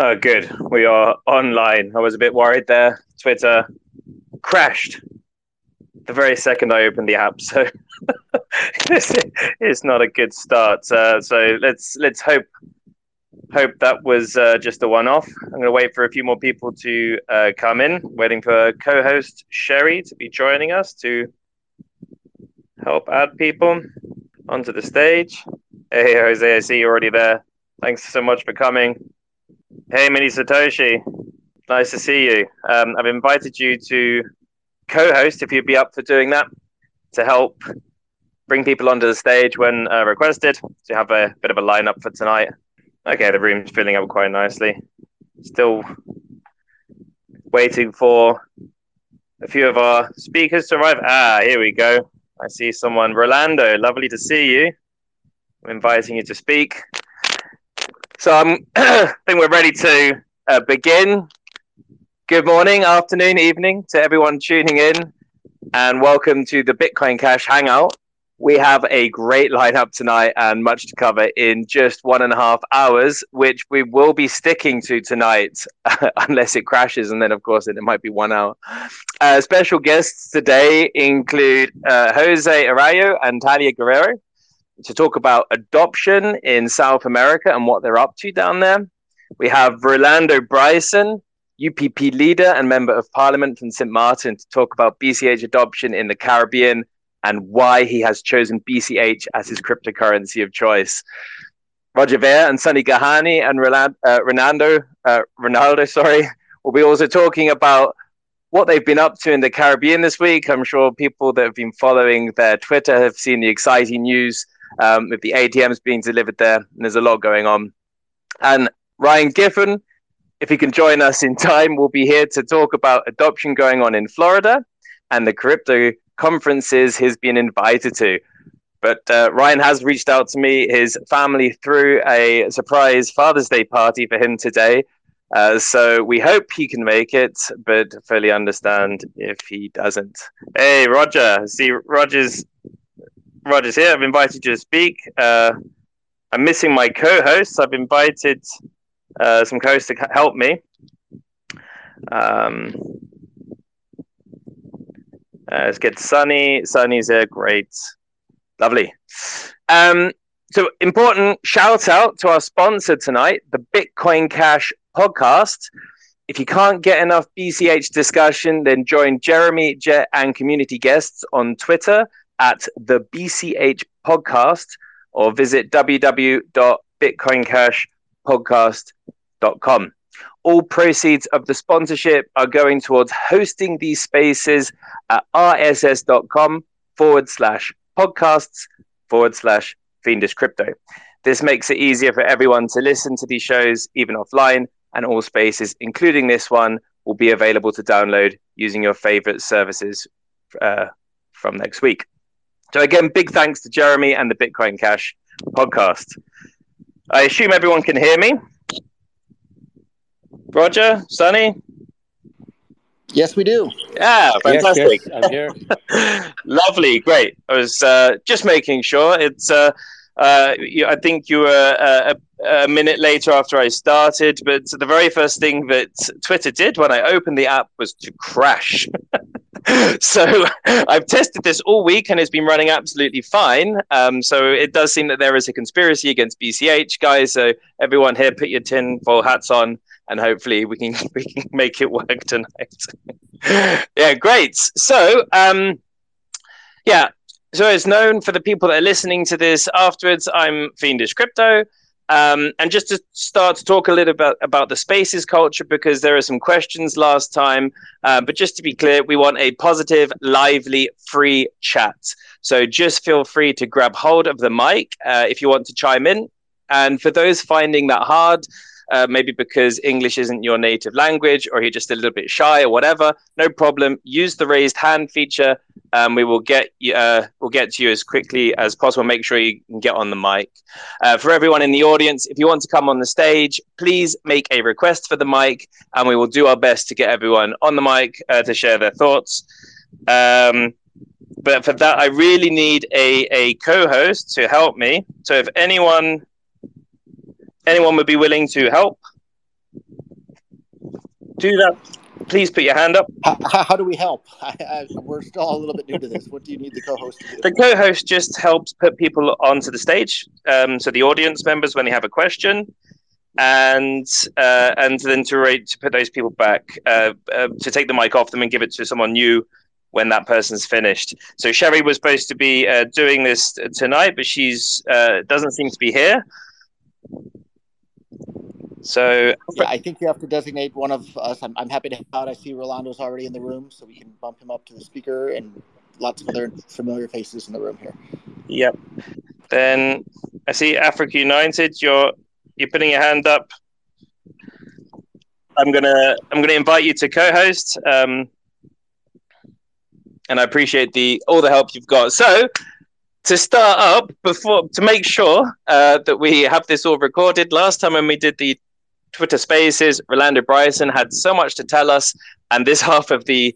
Oh, good. We are online. I was a bit worried there. Twitter crashed the very second I opened the app, so it's not a good start. Uh, so let's let's hope hope that was uh, just a one-off. I'm going to wait for a few more people to uh, come in. Waiting for co-host Sherry to be joining us to help add people onto the stage. Hey, Jose, I see you already there. Thanks so much for coming. Hey, Mini Satoshi. Nice to see you. Um, I've invited you to co-host if you'd be up for doing that to help bring people onto the stage when uh, requested to have a bit of a lineup for tonight. Okay, the room's filling up quite nicely. Still waiting for a few of our speakers to arrive. Ah, here we go. I see someone. Rolando, lovely to see you. I'm inviting you to speak. So I'm, I think we're ready to uh, begin. Good morning, afternoon, evening to everyone tuning in, and welcome to the Bitcoin Cash Hangout. We have a great lineup tonight and much to cover in just one and a half hours, which we will be sticking to tonight, unless it crashes, and then, of course, it might be one hour. Uh, special guests today include uh, Jose Arayo and Talia Guerrero to talk about adoption in South America and what they're up to down there. We have Rolando Brison, UPP leader and member of parliament from St. Martin to talk about BCH adoption in the Caribbean and why he has chosen BCH as his cryptocurrency of choice. Roger Ver and Sunny Gahani and Rolando, uh, uh, Ronaldo, sorry, will be also talking about what they've been up to in the Caribbean this week. I'm sure people that have been following their Twitter have seen the exciting news um, with the ATMs being delivered there. And there's a lot going on. And Ryan Giffen if he can join us in time, we'll be here to talk about adoption going on in Florida and the crypto conferences he's been invited to. But uh, Ryan has reached out to me. His family threw a surprise Father's Day party for him today. Uh, so we hope he can make it, but fully understand if he doesn't. Hey, Roger. See, Roger's Roger's here. I've invited you to speak. Uh, I'm missing my co-hosts. I've invited uh, some codes to help me. Um, uh, let's get Sunny. Sunny's a great, lovely. Um, so important shout out to our sponsor tonight, the Bitcoin Cash podcast. If you can't get enough BCH discussion, then join Jeremy, Jet, and community guests on Twitter at the BCH podcast or visit www.bitcoincash.com podcast.com. All proceeds of the sponsorship are going towards hosting these spaces at rss.com forward slash podcasts forward slash fiendish crypto. This makes it easier for everyone to listen to these shows even offline, and all spaces, including this one, will be available to download using your favorite services uh, from next week. So, again, big thanks to Jeremy and the Bitcoin Cash podcast. I assume everyone can hear me. Roger, Sunny. Yes, we do. Yeah, fantastic. Yes, yes, I'm here. Lovely, great. I was uh, just making sure. It's. Uh, uh, you, I think you were uh, a, a, minute later after I started, but the very first thing that Twitter did when I opened the app was to crash. so I've tested this all week and it's been running absolutely fine. Um, so it does seem that there is a conspiracy against BCH, guys. So everyone here, put your tin foil hats on, and hopefully we can we can make it work tonight. yeah, great. So um, yeah, so it's known for the people that are listening to this afterwards. I'm Fiendish Crypto. Um, and just to start to talk a little bit about the spaces culture, because there are some questions last time. Uh, but just to be clear, we want a positive, lively, free chat. So just feel free to grab hold of the mic uh, if you want to chime in. And for those finding that hard, uh, maybe because English isn't your native language or you're just a little bit shy or whatever, no problem. Use the raised hand feature. And we will get uh, we'll get to you as quickly as possible. Make sure you can get on the mic. Uh, for everyone in the audience, if you want to come on the stage, please make a request for the mic, and we will do our best to get everyone on the mic uh, to share their thoughts. Um, but for that, I really need a, a co-host to help me. So if anyone anyone would be willing to help, do that, please put your hand up. How, how do we help? I, I, we're still a little bit new to this. What do you need the co-host to do? The co-host just helps put people onto the stage, um, so the audience members when they have a question, and uh, and then to rate, to put those people back, uh, uh, to take the mic off them and give it to someone new when that person's finished. So Sherry was supposed to be uh, doing this tonight, but she's uh, doesn't seem to be here. So yeah, I think you have to designate one of us. I'm, I'm happy to help out. I see Rolando's already in the room, so we can bump him up to the speaker and lots of other familiar faces in the room here. Yep. Then I see Africa United. You're you're putting your hand up. I'm gonna I'm gonna invite you to co-host. Um, and I appreciate the all the help you've got. So to start up before to make sure uh, that we have this all recorded. Last time when we did the Twitter Spaces, Rolando Brison had so much to tell us, and this half of the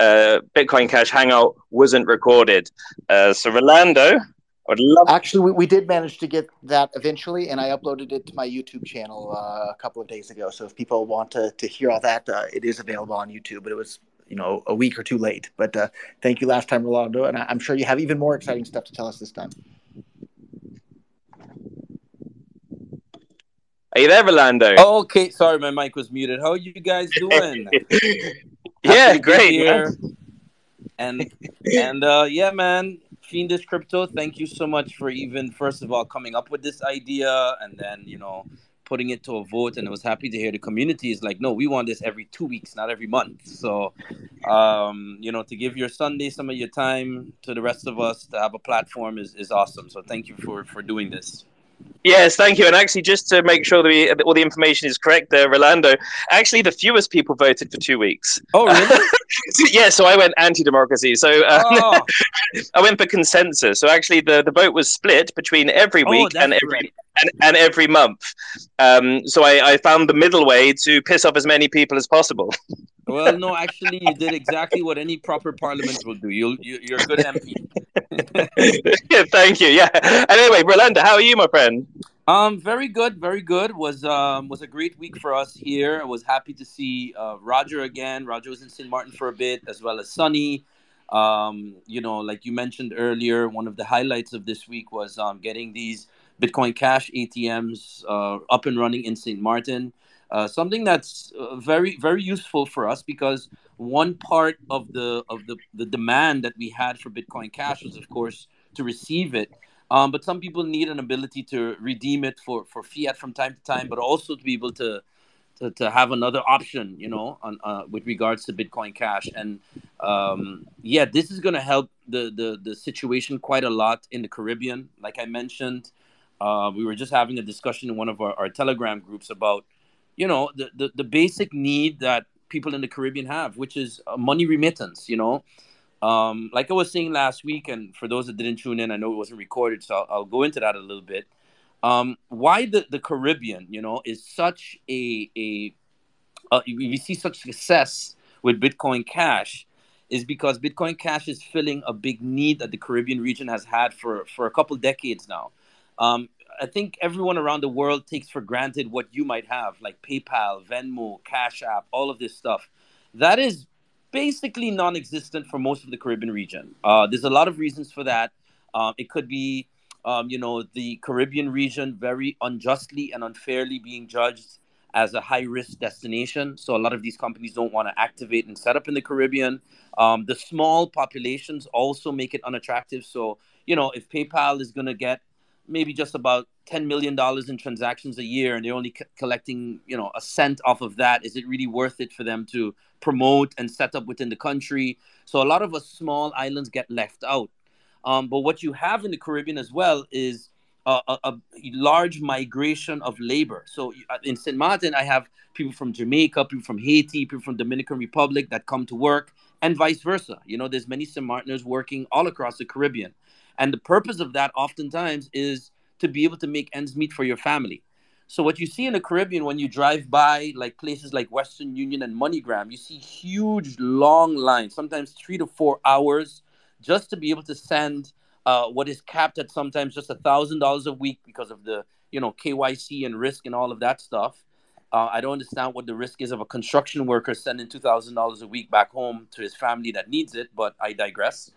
uh, Bitcoin Cash Hangout wasn't recorded. Uh, so Rolando, I would love. Actually, we, we did manage to get that eventually, and I uploaded it to my YouTube channel uh, a couple of days ago. So if people want to, to hear all that, uh, it is available on YouTube. But it was you know a week or two late. But uh, thank you last time, Rolando, and I, I'm sure you have even more exciting stuff to tell us this time. Are you there, Rolando? Oh, okay, sorry, my mic was muted. How are you guys doing? yeah, great. And and uh, yeah, man, Fiendish Crypto, thank you so much for even first of all coming up with this idea, and then you know putting it to a vote. And I was happy to hear the community is like, no, we want this every two weeks, not every month. So, um, you know, to give your Sunday some of your time to the rest of us to have a platform is is awesome. So thank you for for doing this. Yes, thank you. And actually, just to make sure that, we, all the information is correct there, Rolando, actually, the fewest people voted for two weeks. Oh, really? yeah, so I went anti democracy. So um, oh. I went for consensus. So actually, the, the vote was split between every oh, week oh, and every. Right. And, and, every month. Um, so I, I found the middle way to piss off as many people as possible. Well, no, actually, you did exactly what any proper parliament will do. You'll, you, you're a good MP. yeah, thank you. Yeah. And Anyway, Rolando, how are you, my friend? Um, very good, very good. Was um was a great week for us here. I was happy to see uh, Roger again. Roger was in St. Martin for a bit, as well as Sunny. Um, you know, like you mentioned earlier, one of the highlights of this week was um, getting these Bitcoin Cash ATMs uh, up and running in St. Martin. Uh, something that's uh, very very useful for us because one part of the of the, the demand that we had for Bitcoin Cash was of course to receive it. Um, but some people need an ability to redeem it for, for fiat from time to time, but also to be able to to, to have another option, you know, on uh, with regards to Bitcoin Cash. And um, yeah, this is going to help the, the the situation quite a lot in the Caribbean. Like I mentioned, uh, we were just having a discussion in one of our, our Telegram groups about you know the, the, the basic need that people in the caribbean have which is money remittance you know? Um, like i was saying last week and for those that didn't tune in i know it wasn't recorded so i'll, I'll go into that a little bit. Um, why the, the caribbean you know is such a, a uh, we see such success with bitcoin cash is because bitcoin cash is filling a big need that the caribbean region has had for for a couple decades now. Um, I think everyone around the world takes for granted what you might have, like PayPal, Venmo, Cash App, all of this stuff. That is basically non existent for most of the Caribbean region. Uh, there's a lot of reasons for that. Um, it could be, um, you know, the Caribbean region very unjustly and unfairly being judged as a high risk destination. So a lot of these companies don't want to activate and set up in the Caribbean. Um, the small populations also make it unattractive. So, you know, if PayPal is going to get maybe just about 10 million dollars in transactions a year and they're only c- collecting you know a cent off of that. Is it really worth it for them to promote and set up within the country? So a lot of us small islands get left out. Um, but what you have in the caribbean as well is a, a, a large migration of labor. So uh, in st martin i have people from jamaica people from haiti people from dominican republic that come to work and vice versa you know there's many st martiners working all across the caribbean and the purpose of that oftentimes is to be able to make ends meet for your family. So what you see in the Caribbean when you drive by like places like Western Union and MoneyGram, you see huge long lines, sometimes three to four hours, just to be able to send uh, what is capped at sometimes just a thousand dollars a week because of the you know KYC and risk and all of that stuff. Uh, I don't understand what the risk is of a construction worker sending two thousand dollars a week back home to his family that needs it. But I digress.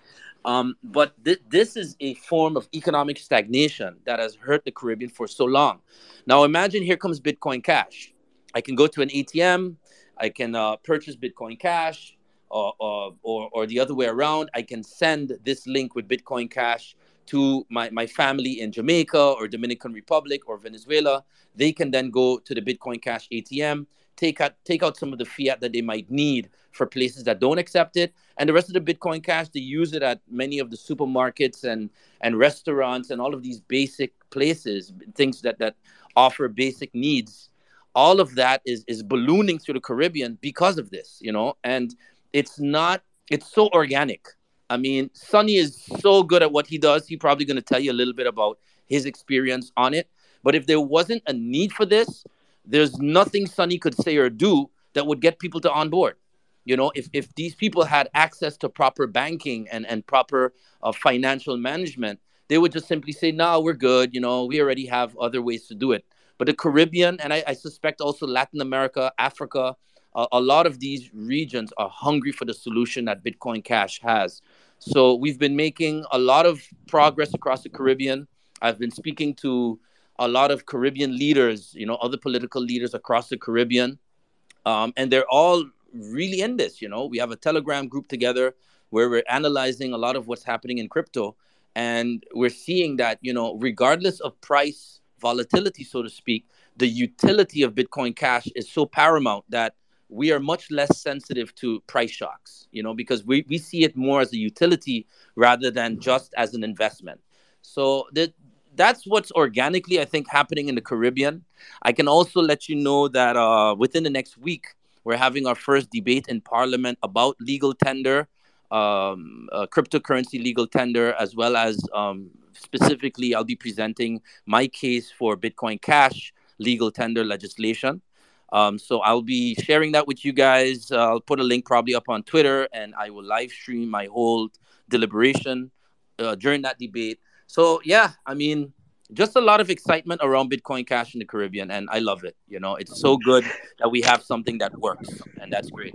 Um, but th- this is a form of economic stagnation that has hurt the Caribbean for so long. Now imagine here comes Bitcoin Cash. I can go to an ATM, I can uh, purchase Bitcoin Cash, or, or, or, or the other way around. I can send this link with Bitcoin Cash to my, my family in Jamaica or Dominican Republic or Venezuela. They can then go to the Bitcoin Cash ATM, take out take out some of the fiat that they might need for places that don't accept it, and the rest of the Bitcoin Cash they use it at many of the supermarkets and and restaurants and all of these basic places, things that that offer basic needs. All of that is is ballooning through the Caribbean because of this, you know, and it's not it's so organic I mean, Sunny is so good at what he does. He's probably going to tell you a little bit about his experience on it. But if there wasn't a need for this, there's nothing Sunny could say or do that would get people to on board. You know, if, if these people had access to proper banking and, and proper uh, financial management, they would just simply say, no, we're good. You know, we already have other ways to do it. But the Caribbean, and I, I suspect also Latin America, Africa, uh, a lot of these regions are hungry for the solution that Bitcoin Cash has. So we've been making a lot of progress across the Caribbean. I've been speaking to a lot of Caribbean leaders, you know, other political leaders across the Caribbean, um, and they're all really in this. You know, we have a Telegram group together where we're analyzing a lot of what's happening in crypto, and we're seeing that you know, regardless of price volatility, so to speak, the utility of Bitcoin Cash is so paramount that we are much less sensitive to price shocks, you know, because we, we see it more as a utility rather than just as an investment. So that that's what's organically, I think, happening in the Caribbean. I can also let you know that uh, within the next week, we're having our first debate in Parliament about legal tender, um, uh, cryptocurrency legal tender, as well as um, specifically, I'll be presenting my case for Bitcoin Cash legal tender legislation. Um, so I'll be sharing that with you guys. Uh, I'll put a link probably up on Twitter, and I will live stream my whole deliberation uh, during that debate. So yeah, I mean, just a lot of excitement around Bitcoin Cash in the Caribbean, and I love it. You know, it's so good that we have something that works, and that's great.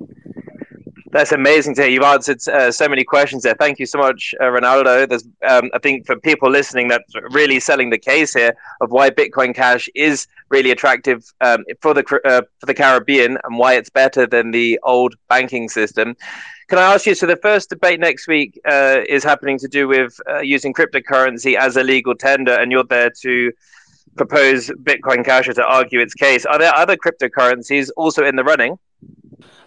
That's amazing to hear. You've answered uh, so many questions there. Thank you so much, uh, Ronaldo. There's, um, I think, for people listening, that's really selling the case here of why Bitcoin Cash is really attractive um, for the uh, for the Caribbean and why it's better than the old banking system. Can I ask you? So the first debate next week uh, is happening to do with uh, using cryptocurrency as a legal tender, and you're there to propose Bitcoin Cash or to argue its case. Are there other cryptocurrencies also in the running?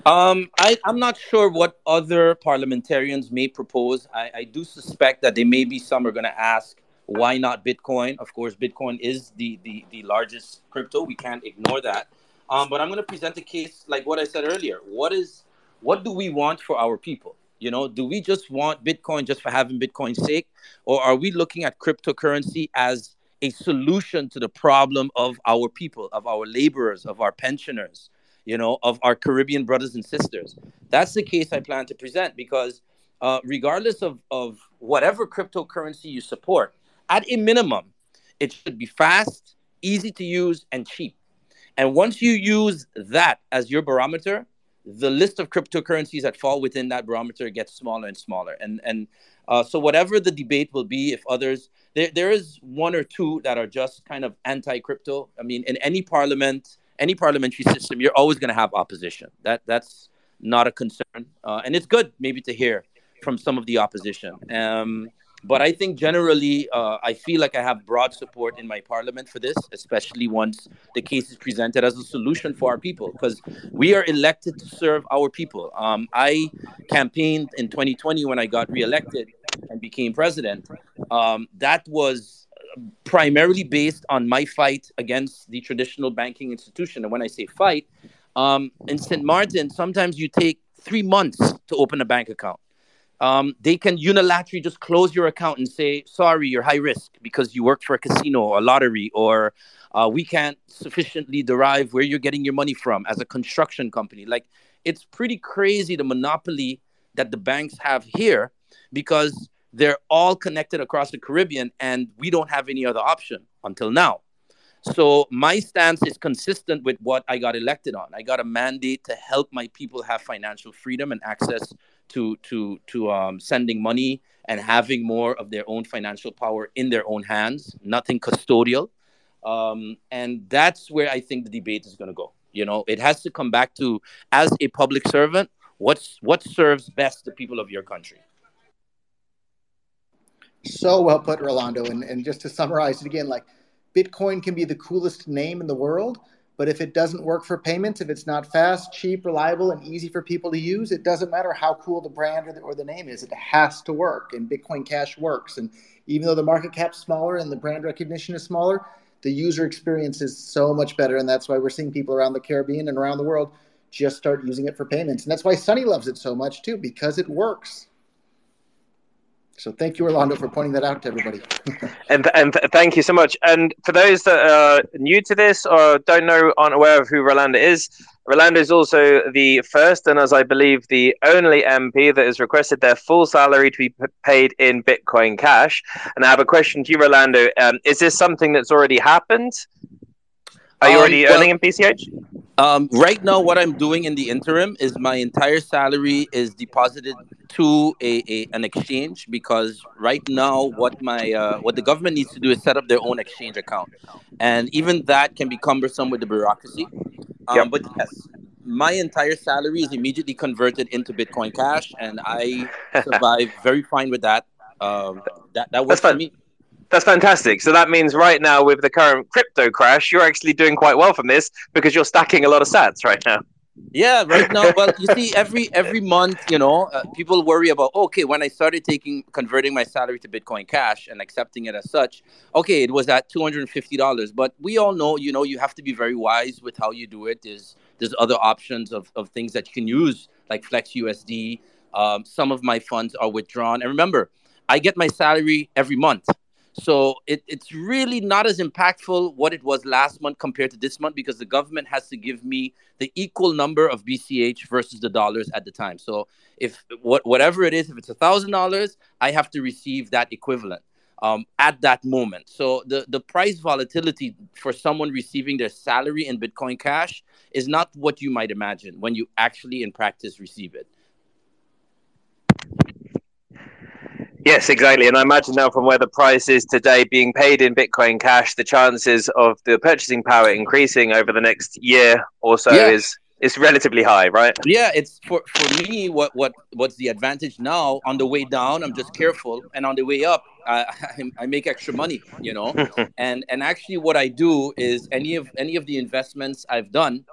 Um, I, I'm not sure what other parliamentarians may propose. I, I do suspect that there may be some are going to ask why not Bitcoin. Of course, Bitcoin is the the, the largest crypto. We can't ignore that. Um, but I'm going to present a case like what I said earlier. What is what do we want for our people? You know, do we just want Bitcoin just for having Bitcoin's sake, or are we looking at cryptocurrency as a solution to the problem of our people, of our laborers, of our pensioners? You know, of our Caribbean brothers and sisters. That's the case I plan to present because uh, regardless of, of whatever cryptocurrency you support, at a minimum, it should be fast, easy to use, and cheap. And once you use that as your barometer, the list of cryptocurrencies that fall within that barometer gets smaller and smaller. And and uh, so whatever the debate will be, if others there there is one or two that are just kind of anti-crypto. I mean, in any parliament, any parliamentary system, you're always going to have opposition. That that's not a concern, uh, and it's good maybe to hear from some of the opposition. Um, but I think generally, uh, I feel like I have broad support in my parliament for this, especially once the case is presented as a solution for our people, because we are elected to serve our people. Um, I campaigned in 2020 when I got reelected and became president. Um, that was primarily based on my fight against the traditional banking institution. And when I say fight, um, in St. Martin, sometimes you take three months to open a bank account. Um, they can unilaterally just close your account and say, sorry, you're high risk because you work for a casino or a lottery, or uh, we can't sufficiently derive where you're getting your money from as a construction company. Like, it's pretty crazy the monopoly that the banks have here because they're all connected across the Caribbean, and we don't have any other option until now. So my stance is consistent with what I got elected on. I got a mandate to help my people have financial freedom and access to to to um, sending money and having more of their own financial power in their own hands. Nothing custodial, um, and that's where I think the debate is going to go. You know, it has to come back to as a public servant, what's what serves best the people of your country. So well put, Rolando. And, and just to summarize it again, like Bitcoin can be the coolest name in the world, but if it doesn't work for payments, if it's not fast, cheap, reliable, and easy for people to use, it doesn't matter how cool the brand or the, or the name is. It has to work, and Bitcoin Cash works. And even though the market cap's smaller and the brand recognition is smaller, the user experience is so much better, and that's why we're seeing people around the Caribbean and around the world just start using it for payments. And that's why Sunny loves it so much too, because it works. So thank you, Orlando, for pointing that out to everybody. and and thank you so much. And for those that are new to this or don't know, aren't aware of who Rolando is, Rolando is also the first and, as I believe, the only MP that has requested their full salary to be paid in Bitcoin Cash. And I have a question to you, Rolando. Um, is this something that's already happened? Are you um, already well, earning in BCH? Um, right now, what I'm doing in the interim is my entire salary is deposited to a, a an exchange because right now, what my uh, what the government needs to do is set up their own exchange account, and even that can be cumbersome with the bureaucracy. Um, yep. But yes, my entire salary is immediately converted into Bitcoin Cash, and I survive very fine with that. Um, that that works for me. That's fantastic. So that means right now, with the current crypto crash, you're actually doing quite well from this because you're stacking a lot of sats right now. Yeah, right now. Well, you see, every every month, you know, uh, people worry about okay. When I started taking converting my salary to Bitcoin Cash and accepting it as such, okay, it was at two hundred and fifty dollars. But we all know, you know, you have to be very wise with how you do it. There's there's other options of of things that you can use like Flex USD. Um, some of my funds are withdrawn, and remember, I get my salary every month. So it, it's really not as impactful what it was last month compared to this month because the government has to give me the equal number of BCH versus the dollars at the time. So if what whatever it is, if it's a thousand dollars, I have to receive that equivalent um, at that moment. So the the price volatility for someone receiving their salary in Bitcoin Cash is not what you might imagine when you actually in practice receive it. Yes, exactly. And I imagine now from where the price is today being paid in Bitcoin Cash, the chances of the purchasing power increasing over the next year or so yeah. is is relatively high, right? Yeah, it's for for me. What what what's the advantage now? On the way down, I'm just careful, and on the way up, I, I make extra money. You know, and and actually, what I do is any of any of the investments I've done,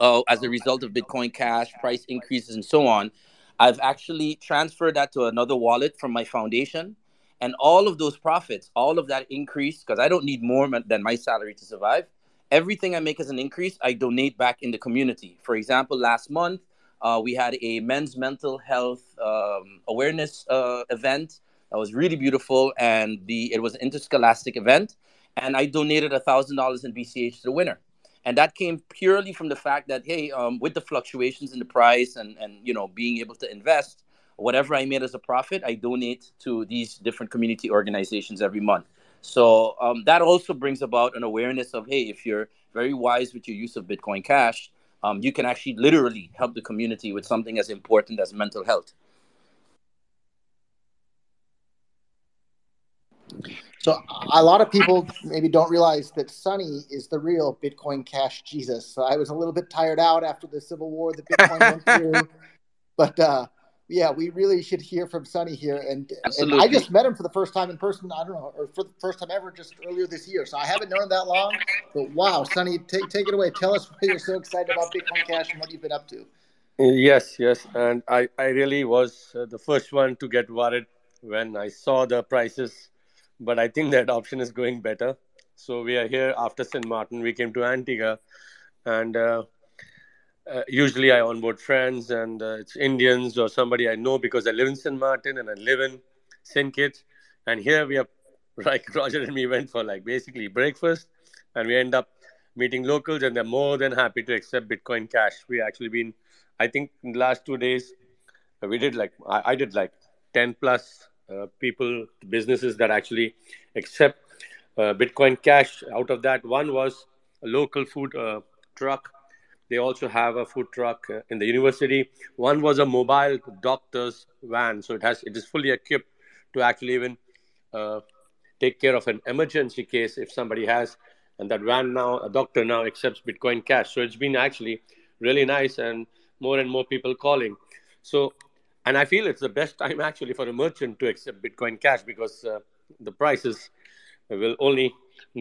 uh, as a result of Bitcoin Cash price increases and so on, I've actually transferred that to another wallet from my foundation. And all of those profits, all of that increase, because I don't need more than my salary to survive, everything I make as an increase, I donate back in the community. For example, last month, uh, we had a men's mental health um, awareness uh, event that was really beautiful, and the it was an interscholastic event, and I donated a thousand dollars in BCH to the winner and that came purely from the fact that hey um, with the fluctuations in the price and and you know being able to invest whatever i made as a profit i donate to these different community organizations every month. So um, that also brings about an awareness of hey if you're very wise with your use of bitcoin cash um, you can actually literally help the community with something as important as mental health So a lot of people maybe don't realize that Sunny is the real Bitcoin Cash Jesus. So I was a little bit tired out after the Civil War that Bitcoin went through, but uh, yeah, we really should hear from Sunny here. And, and, I just met him for the first time in person. I don't know, or for the first time ever, just earlier this year. So I haven't known him that long. But wow, Sunny, take take it away. Tell us why you're so excited about Bitcoin Cash and what you've been up to. Yes, yes, and I I really was uh, the first one to get worried when I saw the prices but I think the adoption is going better. So we are here after St. Martin. We came to Antigua, and uh, uh, usually I onboard friends and uh, it's Indians or somebody I know because I live in St. Martin and I live in St. Kitts. And here we are, like Roger and me went for like basically breakfast, and we end up meeting locals, and they're more than happy to accept Bitcoin Cash. We actually been, I think, in the last two days, we did like I, I did like ten plus uh, people, businesses that actually accept uh, Bitcoin Cash. Out of that, one was a local food uh, truck. They also have a food truck uh, in the university. One was a mobile doctor's van, so it has it is fully equipped to actually even uh, take care of an emergency case if somebody has. And that van now, a doctor now accepts Bitcoin Cash. So it's been actually really nice, and more and more people calling. So, and I feel it's the best time actually for a merchant to accept Bitcoin Cash because uh, the prices will only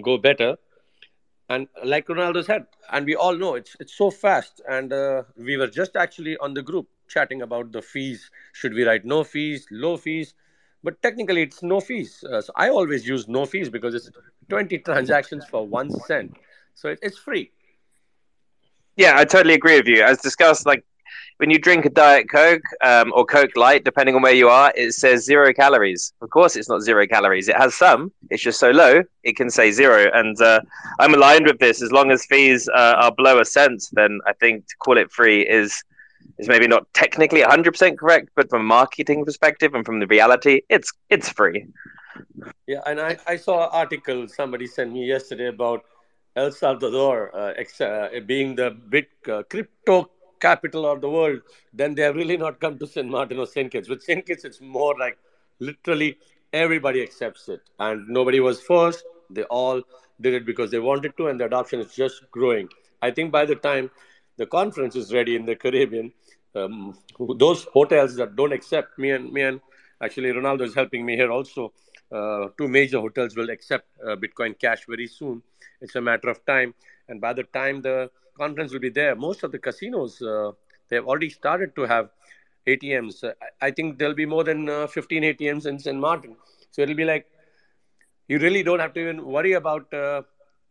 go better. And like Ronaldo said, and we all know it's it's so fast. And uh, we were just actually on the group chatting about the fees. Should we write no fees, low fees? But technically, it's no fees. Uh, so I always use no fees because it's 20 transactions for one cent. So it, it's free. Yeah, I totally agree with you. As discussed, like when you drink a diet coke um, or coke light depending on where you are it says zero calories. Of course it's not zero calories. It has some. It's just so low it can say zero. And uh, i'm aligned with this. As long as fees uh, are below a cent then i think to call it free is is maybe not technically 100% correct but from a marketing perspective and from the reality it's it's free. Yeah and i, I saw an article somebody sent me yesterday about el salvador uh, ex- uh, being the big uh, crypto capital of the world, then they have really not come to St. Martin or St. Kitts. With St. Kitts, it's more like literally everybody accepts it. And nobody was forced. They all did it because they wanted to, and the adoption is just growing. I think by the time the conference is ready in the Caribbean, um, those hotels that don't accept me and me and actually Ronaldo is helping me here also. Uh, two major hotels will accept uh, Bitcoin Cash very soon. It's a matter of time, and by the time the conference will be there. Most of the casinos uh, they have already started to have ATMs. Uh, I think there'll be more than uh, 15 ATMs in St. Martin. So it'll be like you really don't have to even worry about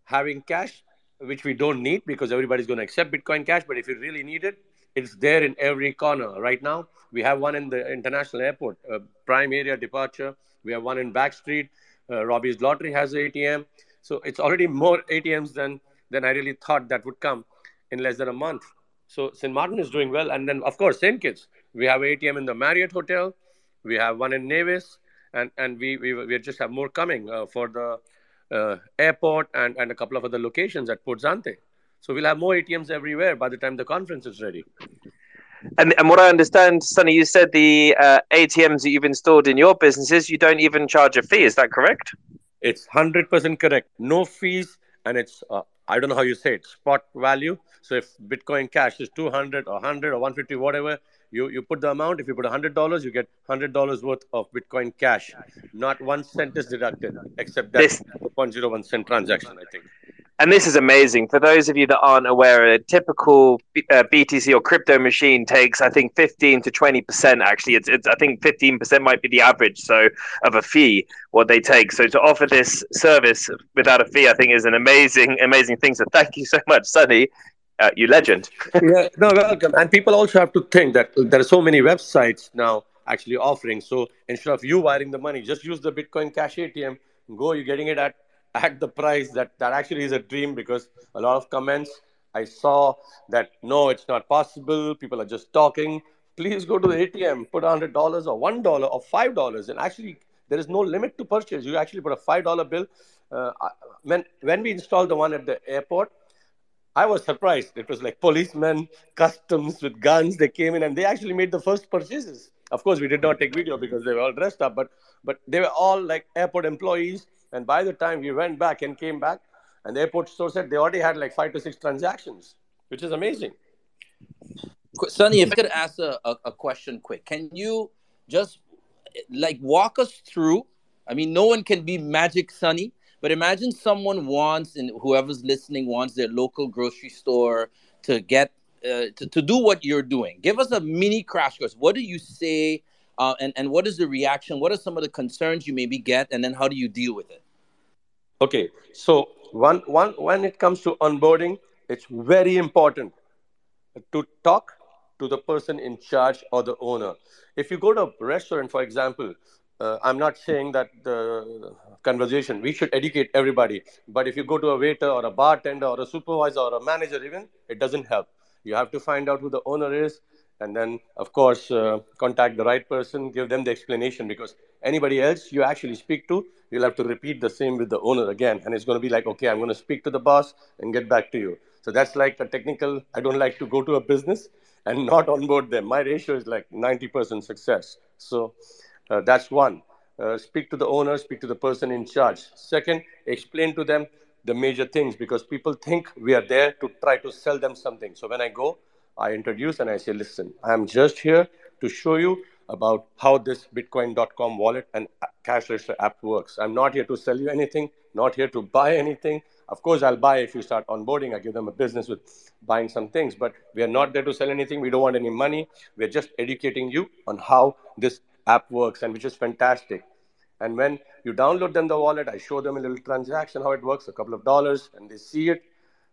having cash, which we don't need because everybody's going to accept Bitcoin Cash. But if you really need it, it's there in every corner. Right now, we have one in the international airport, uh, prime area departure. We have one in Back Street. Uh, Robbie's Lottery has an ATM. So it's already more ATMs than than I really thought that would come in less than a month. So St. Martin is doing well. And then, of course, St. Kitts. We have ATM in the Marriott Hotel. We have one in Nevis. And, and we, we, we just have more coming uh, for the uh, airport and, and a couple of other locations at Port Zante. So we'll have more ATMs everywhere by the time the conference is ready. And, and what I understand, Sunny, you said the uh, ATMs that you've installed in your businesses, you don't even charge a fee. Is that correct? It's 100% correct. No fees, and it's uh, I don't know how you say it, spot value. So if Bitcoin Cash is 200 or 100 or 150, whatever, you, you put the amount. If you put $100, you get $100 worth of Bitcoin Cash. Not one cent is deducted, except that this, 0.01 cent transaction, I think and this is amazing. For those of you that aren't aware a typical uh, btc or crypto machine takes i think 15 to 20 percent actually. It's, it's i think 15 percent might be the average so of a fee what they take. So to offer this service without a fee i think is an amazing amazing thing. So thank you so much sonny uh, you legend. Yeah no welcome. And people also have to think that there are so many websites now actually offering. So instead of you wiring the money just use the bitcoin cash atm go you're getting it at at the price that that actually is a dream because a lot of comments I saw that no, it's not possible. People are just talking. Please go to the ATM, put hundred dollars or one dollar or five dollars, and actually there is no limit to purchase. You actually put a five dollar bill. Uh, when when we installed the one at the airport, I was surprised. It was like policemen, customs with guns. They came in and they actually made the first purchases. Of course, we did not take video because they were all dressed up, but but they were all like airport employees and by the time we went back and came back, and the airport store said they already had like five to six transactions, which is amazing. Sunny, if I could ask a, a, a question quick, can you just like walk us through? I mean, no one can be Magic Sunny, but imagine someone wants, and whoever's listening wants their local grocery store to get uh, to, to do what you're doing. Give us a mini crash course. What do you say uh, and and what is the reaction? What are some of the concerns you maybe get, and then how do you deal with it? Okay, so one one when it comes to onboarding, it's very important to talk to the person in charge or the owner. If you go to a restaurant, for example, uh, I'm not saying that the conversation, we should educate everybody. But if you go to a waiter or a bartender or a supervisor or a manager, even, it doesn't help. You have to find out who the owner is and then of course uh, contact the right person give them the explanation because anybody else you actually speak to you'll have to repeat the same with the owner again. And it's going to be like okay i'm going to speak to the boss and get back to you. So that's like a technical i don't like to go to a business and not onboard them. My ratio is like 90% success. So uh, that's one. Uh, speak to the owner speak to the person in charge. Second explain to them the major things because people think we are there to try to sell them something so when i go I introduce and I say, listen, I'm just here to show you about how this bitcoin.com wallet and cash register app works. I'm not here to sell you anything, not here to buy anything. Of course, I'll buy if you start onboarding. I give them a business with buying some things, but we are not there to sell anything. We don't want any money. We're just educating you on how this app works, and which is fantastic. And when you download them the wallet, I show them a little transaction, how it works, a couple of dollars, and they see it.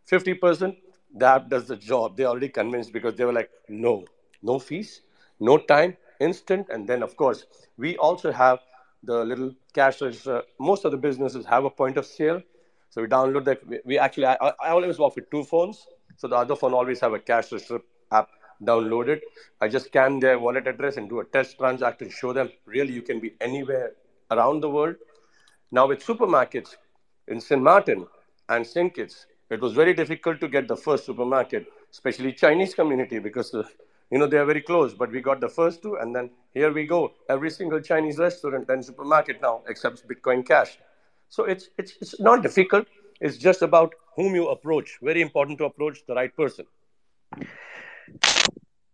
50%, that does the job. They already convinced because they were like, no, no fees, no time, instant. And then, of course, we also have the little cash register. Most of the businesses have a point of sale. So we download that. We actually, I, I always work with two phones. So the other phone always have a cash register app downloaded. I just scan their wallet address and do a test transaction, show them really you can be anywhere around the world. Now with supermarkets in St. Martin and St. Kitts, it was very difficult to get the first supermarket, especially Chinese community, because uh, you know they are very close. But we got the first two, and then here we go. Every single Chinese restaurant and supermarket now accepts Bitcoin Cash. So it's it's it's not difficult. It's just about whom you approach. Very important to approach the right person.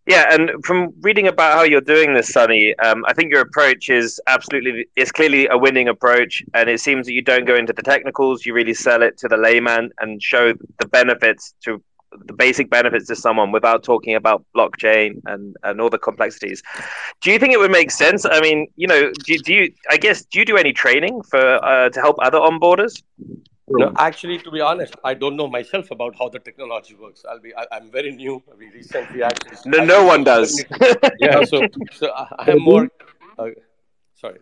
Yeah, and from reading about how you're doing this, Sunny, um, I think your approach is absolutely it's clearly a winning approach, and it seems that you don't go into the technicals. You really sell it to the layman and show the benefits to the basic benefits to someone without talking about blockchain and, and all the complexities. Do you think it would make sense? I mean, you know, do, do you? I guess do you do any training for uh, to help other onboarders? No, actually, to be honest, I don't know myself about how the technology works. I'll be, I, am very new. We recently actually. No, no one does. yeah, so, so I am more. Uh, sorry.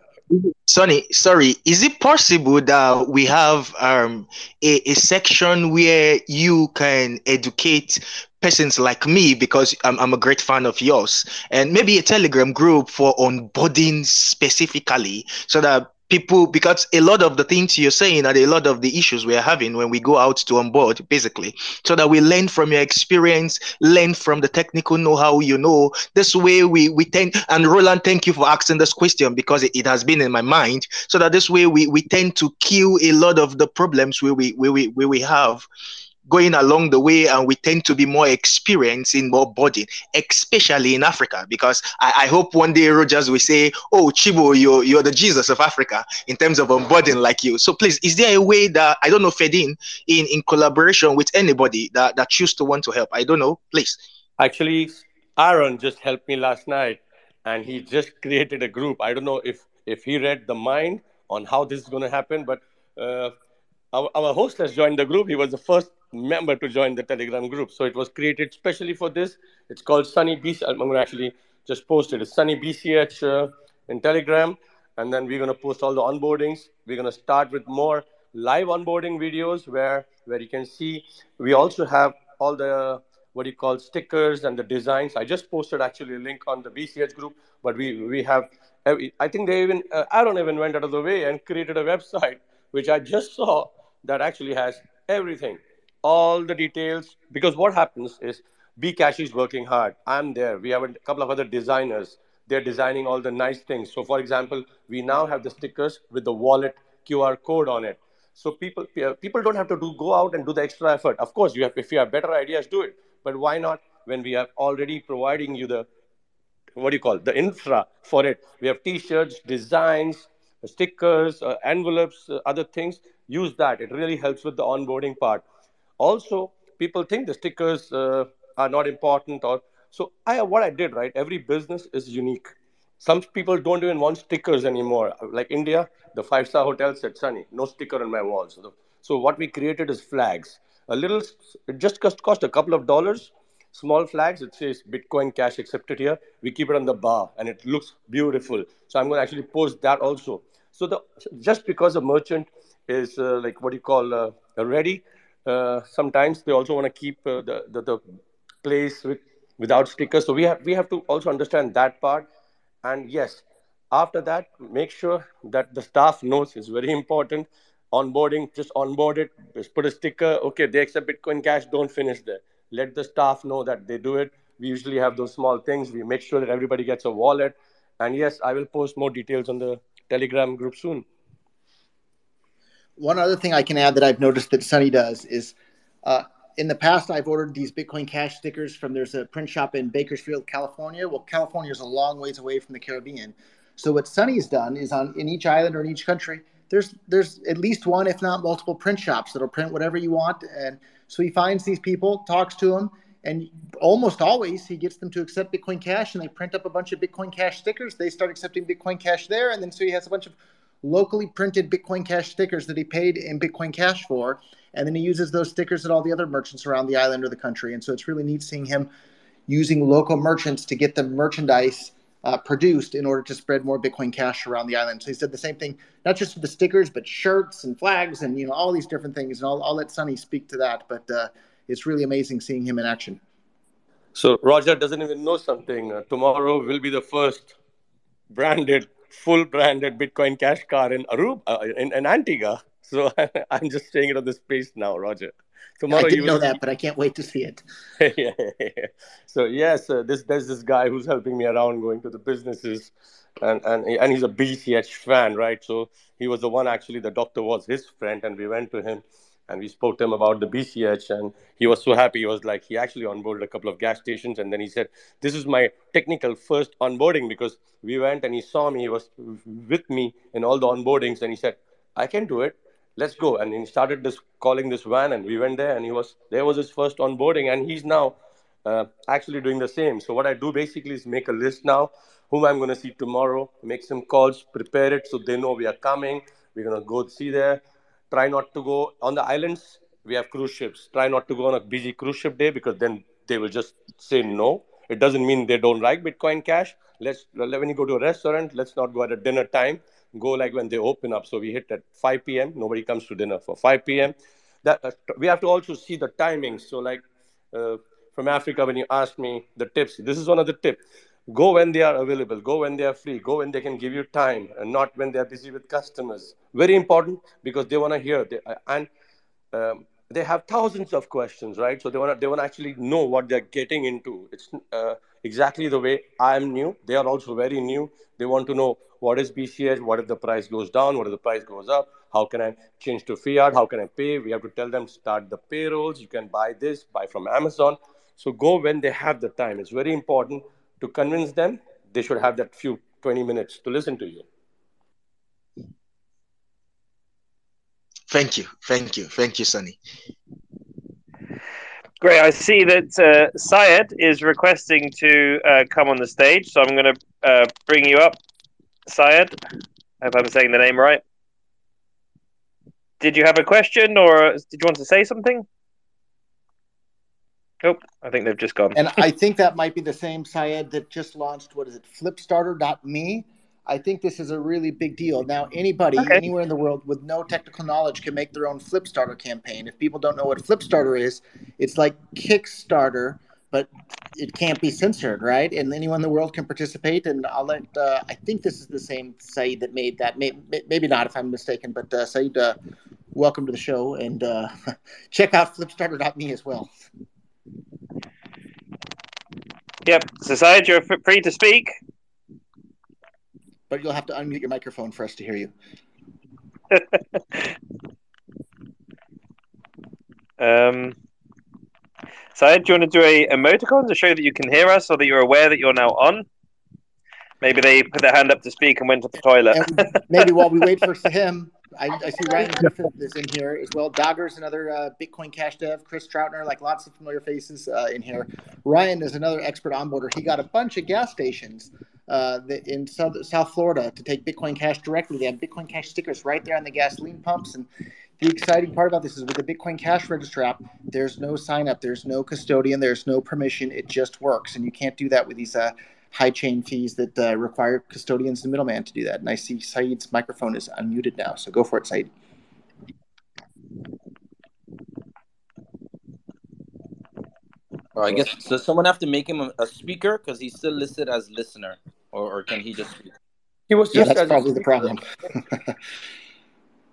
Sunny, sorry, is it possible that we have um, a, a section where you can educate persons like me because I'm, I'm a great fan of yours and maybe a telegram group for onboarding specifically so that people because a lot of the things you're saying are a lot of the issues we're having when we go out to onboard basically. So that we learn from your experience learn from the technical know-how you know. This way we we tend and roland thank you for asking this question because it, it has been in my mind. So that this way we we tend to kill a lot of the problems where we where we we have going along the way and we tend to be more experienced in more body, especially in Africa. Because I, I, hope one day Rogers will say, Oh, Chibo, you're, you're the Jesus of Africa in terms of onboarding like you. So please, is there a way that, I don't know, Fedin, in, in collaboration with anybody that, that choose to want to help? I don't know, please. Actually, Aaron just helped me last night and he just created a group. I don't know if, if he read the mind on how this is going to happen, but uh, our, our host has joined the group. He was the first member to join the Telegram group. So it was created specially for this. It's called Sunny BCH. I'm going to actually just post it. It's Sunny BCH uh, in Telegram. And then we're going to post all the onboardings. We're going to start with more live onboarding videos where, where you can see we also have all the what you call stickers and the designs. I just posted actually a link on the BCH group, but we, we have, I think they even, uh, Aaron even went out of the way and created a website, which I just saw that actually has everything all the details because what happens is Bcash is working hard. I'm there. We have a couple of other designers. They're designing all the nice things. So, for example, we now have the stickers with the wallet QR code on it. So people people don't have to do go out and do the extra effort. Of course, you have if you have better ideas, do it. But why not when we are already providing you the what do you call it, the infra for it? We have T-shirts, designs, stickers, uh, envelopes, uh, other things. Use that. It really helps with the onboarding part. Also, people think the stickers uh, are not important, or so. I what I did right. Every business is unique. Some people don't even want stickers anymore. Like India, the five star hotel said, "Sunny, no sticker on my walls." So, so what we created is flags. A little, it just cost, cost a couple of dollars. Small flags. It says Bitcoin Cash accepted here. We keep it on the bar, and it looks beautiful. So I'm going to actually post that also. So the just because a merchant is uh, like what do you call uh, ready uh, sometimes they also want to keep uh, the, the, the place with without stickers. So we have we have to also understand that part. And yes, after that, make sure that the staff knows is very important. Onboarding, just onboard it, just put a sticker. Okay, they accept Bitcoin Cash. Don't finish there. Let the staff know that they do it. We usually have those small things. We make sure that everybody gets a wallet. And yes, I will post more details on the Telegram group soon. One other thing I can add that I've noticed that Sunny does is uh, in the past I've ordered these Bitcoin Cash stickers from there's a print shop in Bakersfield, California. Well, California is a long ways away from the Caribbean. So what Sunny's done is on in each island or in each country, there's there's at least one, if not multiple, print shops that'll print whatever you want. And so he finds these people, talks to them, and almost always he gets them to accept Bitcoin Cash, and they print up a bunch of Bitcoin Cash stickers. They start accepting Bitcoin Cash there, and then so he has a bunch of locally printed Bitcoin Cash stickers that he paid in Bitcoin Cash for, and then he uses those stickers at all the other merchants around the island or the country. And so it's really neat seeing him using local merchants to get the merchandise uh, produced in order to spread more Bitcoin Cash around the island. So he said the same thing, not just with the stickers, but shirts and flags and you know all these different things. And I'll, I'll let Sunny speak to that, but uh, it's really amazing seeing him in action. So Roger doesn't even know something. Uh, tomorrow will be the first branded, full branded Bitcoin Cash car in Aruba, uh, in, in Antigua. So I'm just saying it on the space now, Roger. Tomorrow I didn't know that, but I can't wait to see it. yeah, yeah, So yes, uh, this there's this guy who's helping me around going to the businesses, and and and he's a BCH fan, right? So he was the one actually. The doctor was his friend, and we went to him and we spoke to him about the BCH, and he was so happy. He was like, he actually onboarded a couple of gas stations, and then he said, "This is my technical first onboarding because we went and he saw me. He was with me in all the onboardings, and he said, I can do it. Let's go." And he started this calling this van, and we went there, and he was there was his first onboarding, and he's now uh, actually doing the same. So what I do basically is make a list now, whom I'm going to see tomorrow, make some calls, prepare it so they know we are coming. We're going to go see there try not to go on the islands. We have cruise ships. Try not to go on a busy cruise ship day because then they will just say no. It doesn't mean they don't like Bitcoin Cash. Let's when you go to a restaurant, let's not go at a dinner time. Go like when they open up. So we hit at 5 p.m. Nobody comes to dinner for 5 p.m. That uh, we have to also see the timings. So like uh, from Africa, when you ask me the tips, this is one of the tips go when they are available. Go when they are free. Go when they can give you time and not when they are busy with customers. Very important because they want to hear. They, and um, they have thousands of questions right? So they want to they want to actually know what they're getting into. It's uh, exactly the way i am new. They are also very new. They want to know what is bch what if the price goes down what if the price goes up how can i change to fiat how can i pay? We have to tell them start the payrolls. You can buy this buy from amazon. So go when they have the time. It's very important to convince them, they should have that few 20 minutes to listen to you. Thank you. Thank you. Thank you, Sunny. Great. I see that uh, Syed is requesting to uh, come on the stage, so I'm going to uh, bring you up, Syed. I hope I'm saying the name right. Did you have a question or did you want to say something? Nope, I think they've just gone. and I think that might be the same Syed that just launched. What is it? Flipstarter.me. I think this is a really big deal. Now, anybody okay. anywhere in the world with no technical knowledge can make their own Flipstarter campaign. If people don't know what Flipstarter is, it's like Kickstarter, but it can't be censored, right? And anyone in the world can participate. And I'll let. Uh, I think this is the same Saeed that made that. Maybe, maybe not, if I'm mistaken. But uh, Saeed, uh, welcome to the show, and uh, check out Flipstarter.me as well. Yep. Syed, you're free to speak. But you'll have to unmute your microphone for us to hear you. um, Syed, do you want to do a emoticon to show that you can hear us or that you're aware that you're now on? Maybe they put their hand up to speak and went to the toilet. maybe while we wait for him, I, I see Ryan is in here as well. Dagur's another uh, Bitcoin Cash dev. Chris Troutner, like lots of familiar faces uh, in here. Ryan is another expert onboarder. He got a bunch of gas stations uh, in South, South Florida to take Bitcoin Cash directly. They have Bitcoin Cash stickers right there on the gasoline pumps. And the exciting part about this is with the Bitcoin Cash Register app, there's no sign up, there's no custodian, there's no permission. It just works. And you can't do that with these uh, high chain fees that uh, require custodians and middleman to do that. And I see Saeed's microphone is unmuted now, so go for it, Saeed. Oh, I guess so. Someone have to make him a, a speaker because he's still listed as listener, or, or can he just speak? He was Yeah, just that's probably the problem.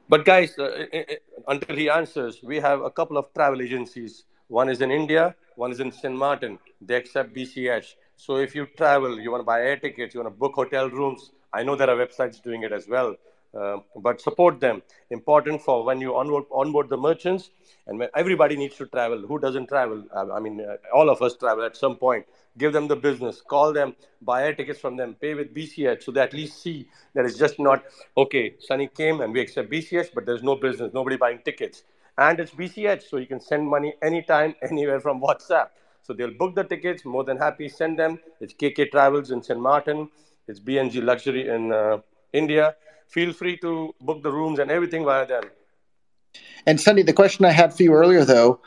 But guys, uh, i- i- until he answers, we have a couple of travel agencies. One is in India, one is in St. Martin. They accept BCH. So if you travel, you want to buy air tickets, you want to book hotel rooms. I know there are websites doing it as well. Uh, but support them. Important for when you onboard, onboard the merchants, and when everybody needs to travel. Who doesn't travel? I, I mean, uh, all of us travel at some point. Give them the business, call them, buy air tickets from them, pay with BCH, so they at least see that it's just not okay. Sunny came and we accept BCH, but there's no business, nobody buying tickets, and it's BCH, so you can send money anytime, anywhere from WhatsApp. So they'll book the tickets, more than happy, send them. It's KK Travels in St. Martin. It's BNG Luxury in uh, India. Feel free to book the rooms and everything via them. And Sunny, the question I had for you earlier, though,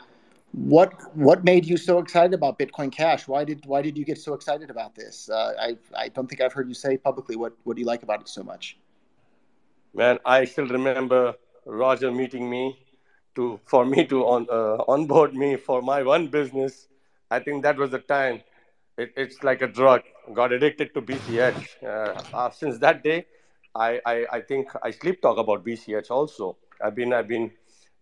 what what made you so excited about Bitcoin Cash? Why did why did you get so excited about this? Uh, I I don't think I've heard you say publicly what what do you like about it so much. Man, I still remember Roger meeting me to for me to on uh, onboard me for my one business. I think that was the time. It, it's like a drug. Got addicted to BCH. Uh, uh, since that day, I, I I think I sleep talk about BCH also. I've been I've been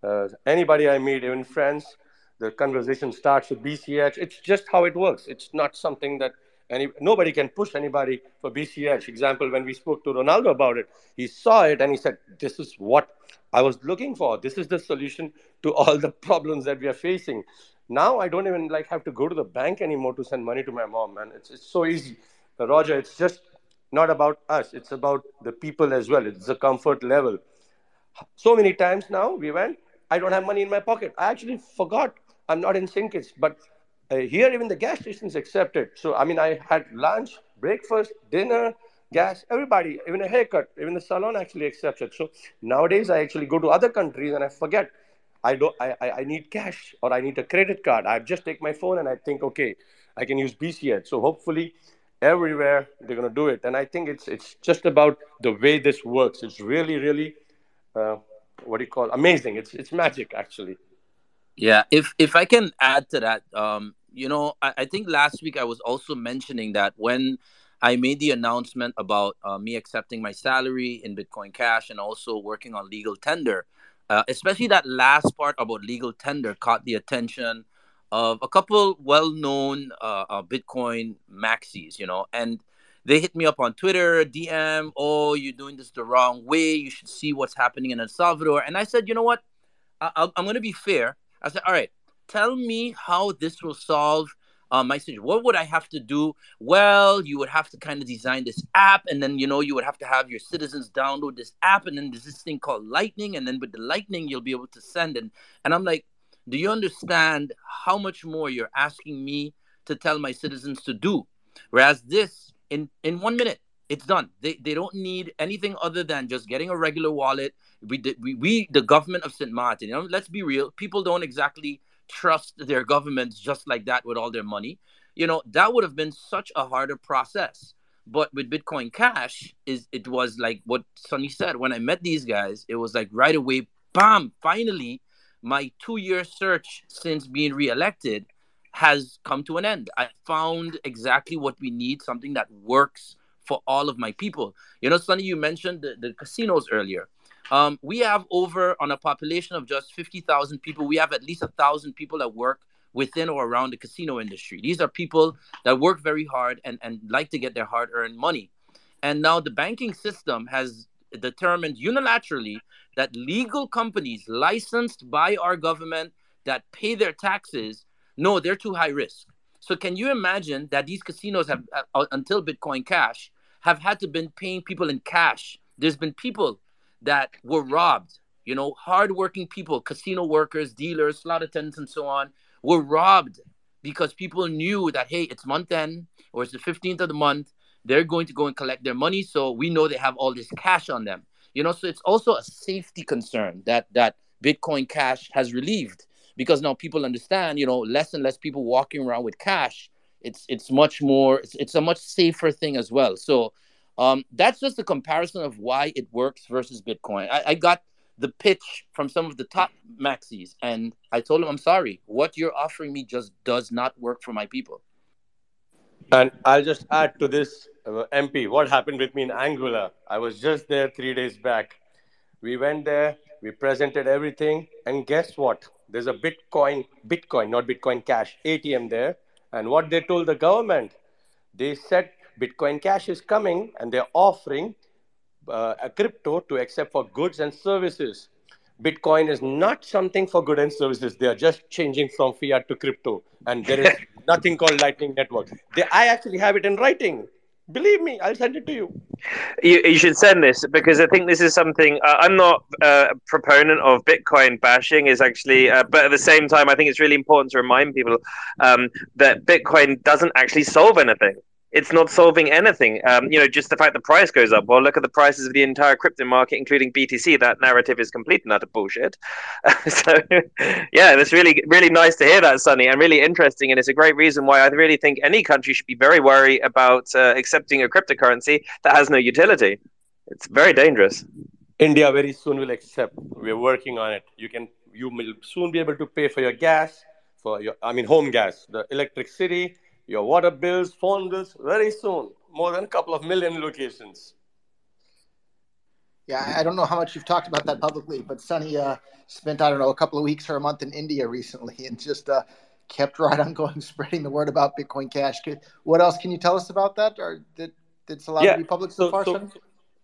uh, anybody I meet, even friends, the conversation starts with BCH. It's just how it works. It's not something that any nobody can push anybody for BCH. Example, when we spoke to Rolando about it, he saw it and he said, "This is what I was looking for. This is the solution to all the problems that we are facing." Now I don't even like have to go to the bank anymore to send money to my mom, man. It's it's so easy. Roger, it's just not about us. It's about the people as well. It's a comfort level. So many times now we went. I don't have money in my pocket. I actually forgot. I'm not in St. Kitts, but uh, here even the gas stations accepted. So I mean, I had lunch, breakfast, dinner, gas. Everybody, even a haircut, even the salon actually accepts it. So nowadays, I actually go to other countries and I forget. I don't. I, I, need cash or I need a credit card. I just take my phone and I think, okay, I can use BCH. So hopefully, everywhere they're gonna do it. And I think it's it's just about the way this works. It's really, really, uh, what do you call amazing. It's it's magic actually. Yeah, if if I can add to that, um, you know, I, I think last week I was also mentioning that when I made the announcement about uh, me accepting my salary in Bitcoin Cash and also working on legal tender, uh, especially that last part about legal tender caught the attention of a couple well-known uh, uh, Bitcoin maxis, you know, and they hit me up on Twitter, DM, oh, you're doing this the wrong way. You should see what's happening in El Salvador. And I said, you know what? I- I'm going to be fair. I said, all right, tell me how this will solve uh, my situation. What would I have to do? Well, you would have to kind of design this app, and then you know you would have to have your citizens download this app, and then there's this thing called Lightning, and then with the Lightning you'll be able to send. And and I'm like, do you understand how much more you're asking me to tell my citizens to do? Whereas this, in in one minute, it's done. They they don't need anything other than just getting a regular wallet. We we, we the government of St. Martin. You know, let's be real. People don't exactly trust their governments just like that with all their money. You know, that would have been such a harder process. But with Bitcoin Cash, is it was like what Sunny said. When I met these guys, it was like right away, bam! Finally, my two-year search since being reelected has come to an end. I found exactly what we need, something that works for all of my people. You know, Sunny, you mentioned the, the casinos earlier. Um, we have over on a population of just 50,000 people, we have at least a thousand people that work within or around the casino industry. These are people that work very hard and, and like to get their hard earned money. And now the banking system has determined unilaterally that legal companies licensed by our government that pay their taxes, no, they're too high risk. So can you imagine that these casinos have, uh, until Bitcoin Cash, have had to been paying people in cash? There's been people that were robbed. You know, hardworking people, casino workers, dealers, slot attendants, and so on, were robbed because people knew that hey, it's month end or it's the 15th of the month. They're going to go and collect their money, so we know they have all this cash on them. You know, so it's also a safety concern that that Bitcoin Cash has relieved because now people understand. You know, less and less people walking around with cash. It's it's much more. It's, it's a much safer thing as well. So um, that's just a comparison of why it works versus Bitcoin. I, I got the pitch from some of the top maxis, and I told him, "I'm sorry, what you're offering me just does not work for my people." And I'll just add to this, uh, MP, what happened with me in Anguilla. I was just there three days back. We went there, we presented everything, and guess what? There's a Bitcoin, Bitcoin, not Bitcoin Cash, ATM there. And what they told the government, they said Bitcoin Cash is coming and they're offering uh, a crypto to accept for goods and services. Bitcoin is not something for goods and services. They are just changing from fiat to crypto, and there is nothing called Lightning Network. They, I actually have it in writing. Believe me, I'll send it to you. You, you should send this because I think this is something uh, I'm not uh, a proponent of Bitcoin bashing. Is actually, uh, but at the same time, I think it's really important to remind people um, that Bitcoin doesn't actually solve anything it's not solving anything. Um, you know, just the fact the price goes up. Well, look at the prices of the entire crypto market, including BTC. That narrative is complete and utter bullshit. so, yeah, it's really, really nice to hear that, Sunny, and really interesting. And it's a great reason why I really think any country should be very wary about uh, accepting a cryptocurrency that has no utility. It's very dangerous. India very soon will accept. We're working on it. You can, you will soon be able to pay for your gas, for your, I mean, home gas, the electricity your water bills, phone bills, very soon, more than a couple of million locations. Yeah, I don't know how much you've talked about that publicly, but Sunny uh, spent, I don't know, a couple of weeks or a month in India recently and just uh, kept right on going, spreading the word about Bitcoin Cash. What else can you tell us about that? Or did, did it's allowed yeah, to be public so, so far? So,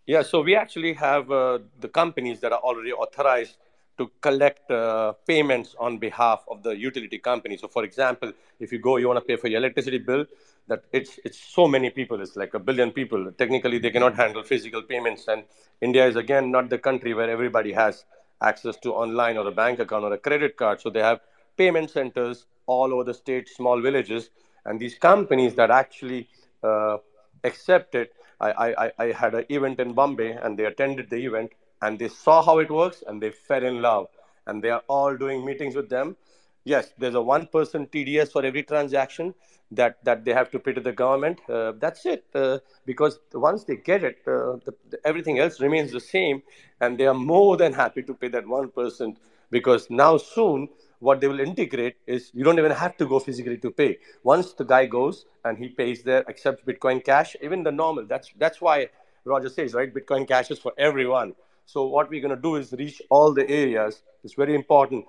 yeah, so we actually have uh, the companies that are already authorized to collect uh, payments on behalf of the utility company. So, for example, if you go, you want to pay for your electricity bill, that it's it's so many people. It's like a billion people. Technically, they cannot handle physical payments, and India is again not the country where everybody has access to online or a bank account or a credit card. So they have payment centers all over the state, small villages, and these companies that actually uh, accept it. I, I, I had an event in Bombay, and they attended the event and they saw how it works and they fell in love and they are all doing meetings with them. Yes there's a one person tds for every transaction that that they have to pay to the government. Uh, that's it uh, because once they get it uh, the, the, everything else remains the same and they are more than happy to pay that one person because now soon what they will integrate is you don't even have to go physically to pay. Once the guy goes and he pays there accepts bitcoin cash even the normal that's that's why roger says right bitcoin cash is for everyone so what we're going to do is reach all the areas. It's very important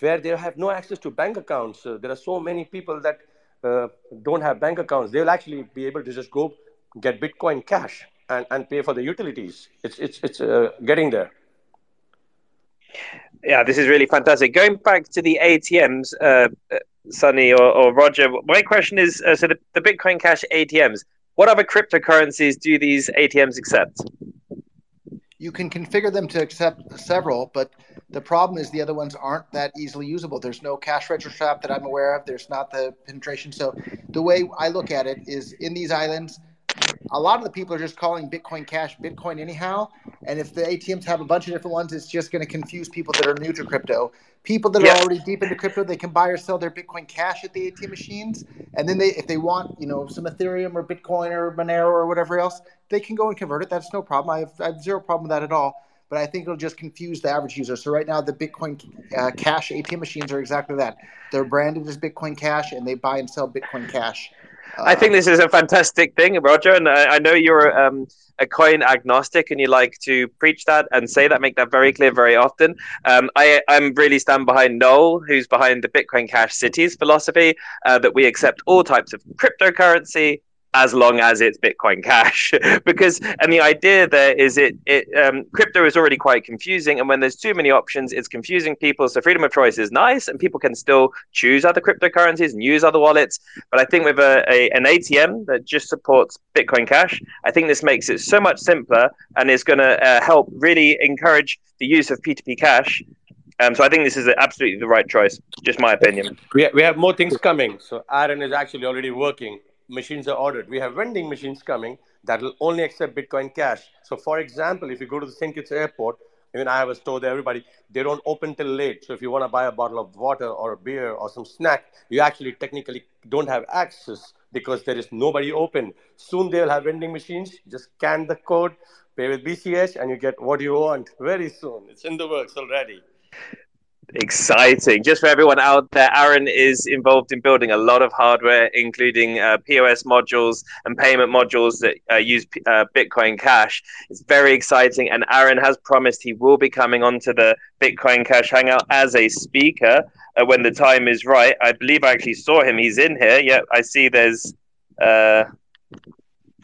where they have no access to bank accounts. Uh, there are so many people that uh, don't have bank accounts. They'll actually be able to just go get Bitcoin Cash and, and pay for the utilities. It's it's it's uh, getting there. Yeah, this is really fantastic. Going back to the ATMs, uh, uh, Sunny or, or, Roger, my question is: uh, so the, the Bitcoin Cash ATMs, what other cryptocurrencies do these ATMs accept? You can configure them to accept several, but the problem is the other ones aren't that easily usable. There's no cash register trap that I'm aware of. There's not the penetration. So the way I look at it is in these islands, a lot of the people are just calling Bitcoin Cash Bitcoin anyhow. And if the ATMs have a bunch of different ones, it's just going to confuse people that are new to crypto. People that are already deep into crypto, they can buy or sell their Bitcoin Cash at the ATM machines, and then they, if they want, you know, some Ethereum or Bitcoin or Monero or whatever else, they can go and convert it. That's no problem. I have, I have zero problem with that at all. But I think it'll just confuse the average user. So right now, the Bitcoin uh, Cash ATM machines are exactly that. They're branded as Bitcoin Cash, and they buy and sell Bitcoin Cash. I think this is a fantastic thing, Roger, and I, I know you're um, a coin agnostic, and you like to preach that and say that, make that very clear very often. Um, I, I'm really stand behind Noel, who's behind the Bitcoin Cash Cities philosophy, uh, that we accept all types of cryptocurrency, as long as it's Bitcoin Cash. because and the idea there is it it um, crypto is already quite confusing, and when there's too many options, it's confusing people. So freedom of choice is nice, and people can still choose other cryptocurrencies and use other wallets. But I think with a, a an ATM that just supports Bitcoin Cash, I think this makes it so much simpler and is going to uh, help really encourage the use of P2P cash um, so I think this is absolutely the right choice. Just my opinion. We, we have more things coming. So Aaron is actually already working machines are ordered. We have vending machines coming that will only accept Bitcoin Cash. So, for example, if you go to the St. Kitts airport, even I was told everybody they don't open till late. So if you want to buy a bottle of water or a beer or some snack, you actually technically don't have access because there is nobody open. Soon they'll have vending machines. Just scan the code, pay with BCH, and you get what you want very soon. It's in the works already. Exciting. Just for everyone out there, Aaron is involved in building a lot of hardware, including uh, POS modules and payment modules that uh, use uh, Bitcoin Cash. It's very exciting. And Aaron has promised he will be coming onto the Bitcoin Cash Hangout as a speaker uh, when the time is right. I believe I actually saw him. He's in here. Yeah, I see there's, uh,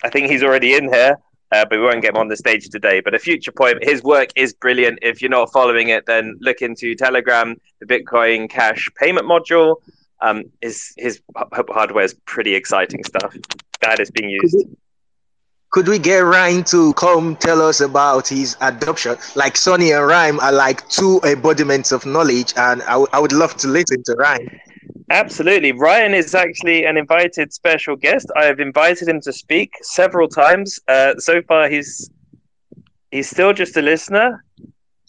I think he's already in here uh, but we won't get him on the stage today. But a future point, his work is brilliant. If you're not following it, then look into Telegram, the Bitcoin Cash payment module. Um, his his hardware is pretty exciting stuff that is being used. Could we, get Ryan to come tell us about his adoption? Like Sunny and Ryan are like two embodiments of knowledge, and I, I would love to listen to Ryan. Absolutely. Ryan is actually an invited special guest. I have invited him to speak several times. Uh, so far, he's he's still just a listener.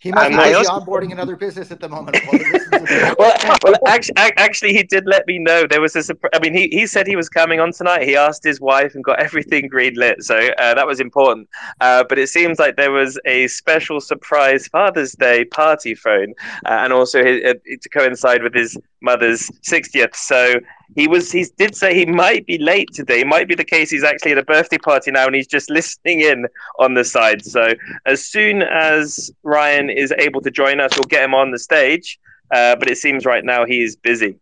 He might be onboarding another business at the moment. well, well, actually, actually, he did let me know there was a. I mean, he, he said he was coming on tonight. He asked his wife and got everything green lit, so uh, that was important. Uh, but it seems like there was a special surprise Father's Day party phone, uh, and also his, uh, to coincide with his mother's 60th. So he was he did say he might be late today. It might be the case he's actually at a birthday party now and he's just listening in on the side. So as soon as Ryan is able to join us, we'll get him on the stage. Uh, but it seems right now he is busy.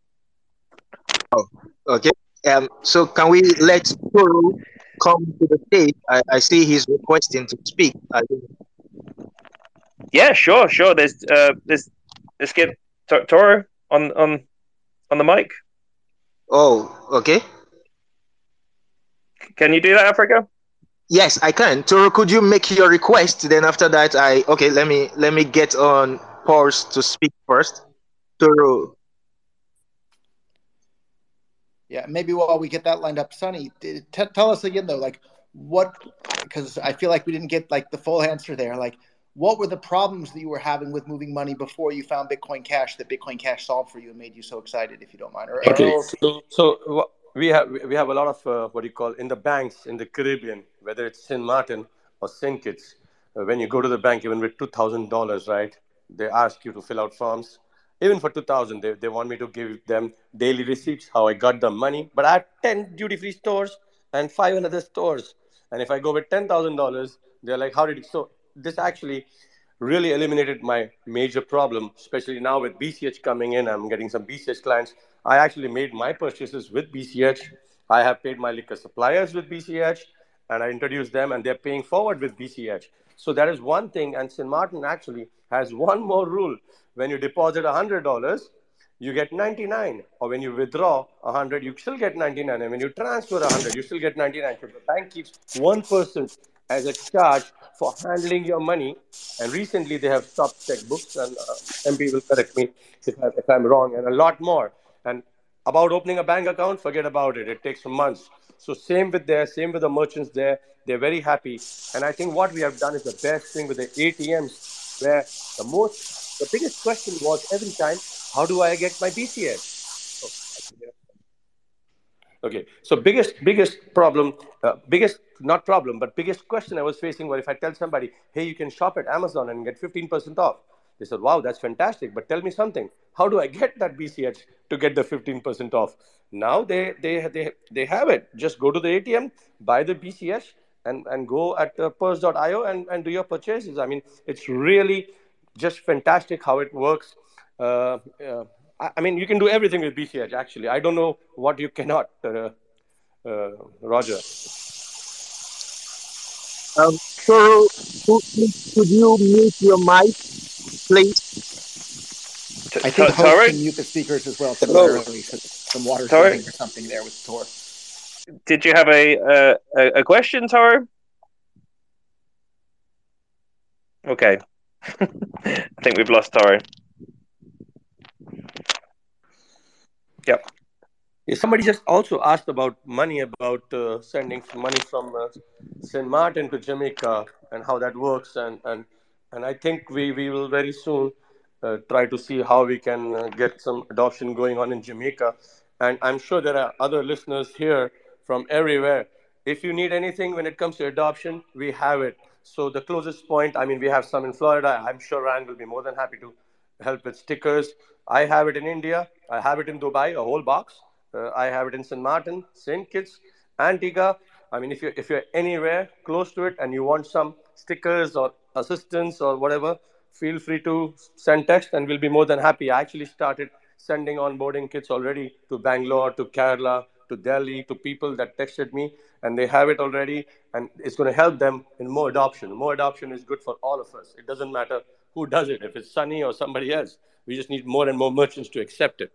Oh, okay. Um, so can we let Toro come to the stage? I, I see he's requesting to speak. Yeah, sure, sure. There's uh, there's let's get Toro on on on the mic. Oh, okay. Can you do that, Africa? Yes, I can. Toro, could you make your request? Then after that, I okay. Let me let me get on pause to speak first. Toro. Yeah, maybe while we get that lined up, Sunny, t- tell us again though, like what? Because I feel like we didn't get like the full answer there. Like, what were the problems that you were having with moving money before you found Bitcoin Cash that Bitcoin Cash solved for you and made you so excited, if you don't mind? Or, okay, so, so we have we have a lot of uh, what do you call in the banks in the Caribbean, whether it's Sint Martin or St. Kitts. Uh, when you go to the bank, even with two thousand dollars, right, they ask you to fill out forms. Even for two thousand, they, they want me to give them daily receipts how I got the money. But I have ten duty free stores and five another stores, and if I go with ten thousand dollars, they're like, how did you? So this actually really eliminated my major problem, especially now with BCH coming in. I'm getting some BCH clients. I actually made my purchases with BCH. I have paid my liquor suppliers with BCH, and I introduced them, and they're paying forward with BCH. So that is one thing. And Sint Maarten actually has one more rule: when you deposit $100, you get 99 or when you withdraw 100 you still get 99 and when you transfer 100 you still get 99 so the bank keeps 1% as a charge for handling your money. And recently they have stopped checkbooks, and uh, MP will correct me if, I, if I'm wrong, and a lot more. And about opening a bank account, forget about it. It takes months. So same with there, same with the merchants there. They're very happy. And I think what we have done is the best thing with the ATMs, where the most, the biggest question was every time, how do I get my BCH? Okay, so biggest biggest problem, uh, biggest not problem, but biggest question I was facing was if I tell somebody, hey, you can shop at Amazon and get fifteen percent off. They said, wow, that's fantastic, but tell me something. How do I get that BCH to get the fifteen percent off? Now they they they they have it. Just go to the ATM, buy the BCH, and and go at uh, purse.io and and do your purchases. I mean, it's really just fantastic how it works. Uh, uh I mean, you can do everything with BCH. Actually, I don't know what you cannot, uh, uh, Roger. Um, so, could, you mute your mic, please? I think the host can mute the speakers as well temporarily. Some water or something there with Tor. Did you have a uh, a, a question, Tor? Okay. I think we've lost Tor. Yeah, somebody just also asked about money, about uh, sending money from uh, St. Martin to Jamaica and how that works. And, and, and I think we, we will very soon uh, try to see how we can uh, get some adoption going on in Jamaica. And I'm sure there are other listeners here from everywhere. If you need anything when it comes to adoption, we have it. So the closest point, I mean, we have some in Florida. I'm sure Ryan will be more than happy to help with stickers. I have it in India. I have it in Dubai, a whole box. Uh, I have it in St. Martin, St. Kitts, Antigua. I mean, if you're, if you're anywhere close to it and you want some stickers or assistance or whatever, feel free to send text and we'll be more than happy. I actually started sending onboarding kits already to Bangalore, to Kerala, to Delhi, to people that texted me, and they have it already, and it's going to help them in more adoption. More adoption is good for all of us. It doesn't matter who does it, if it's Sunny or somebody else. We just need more and more merchants to accept it.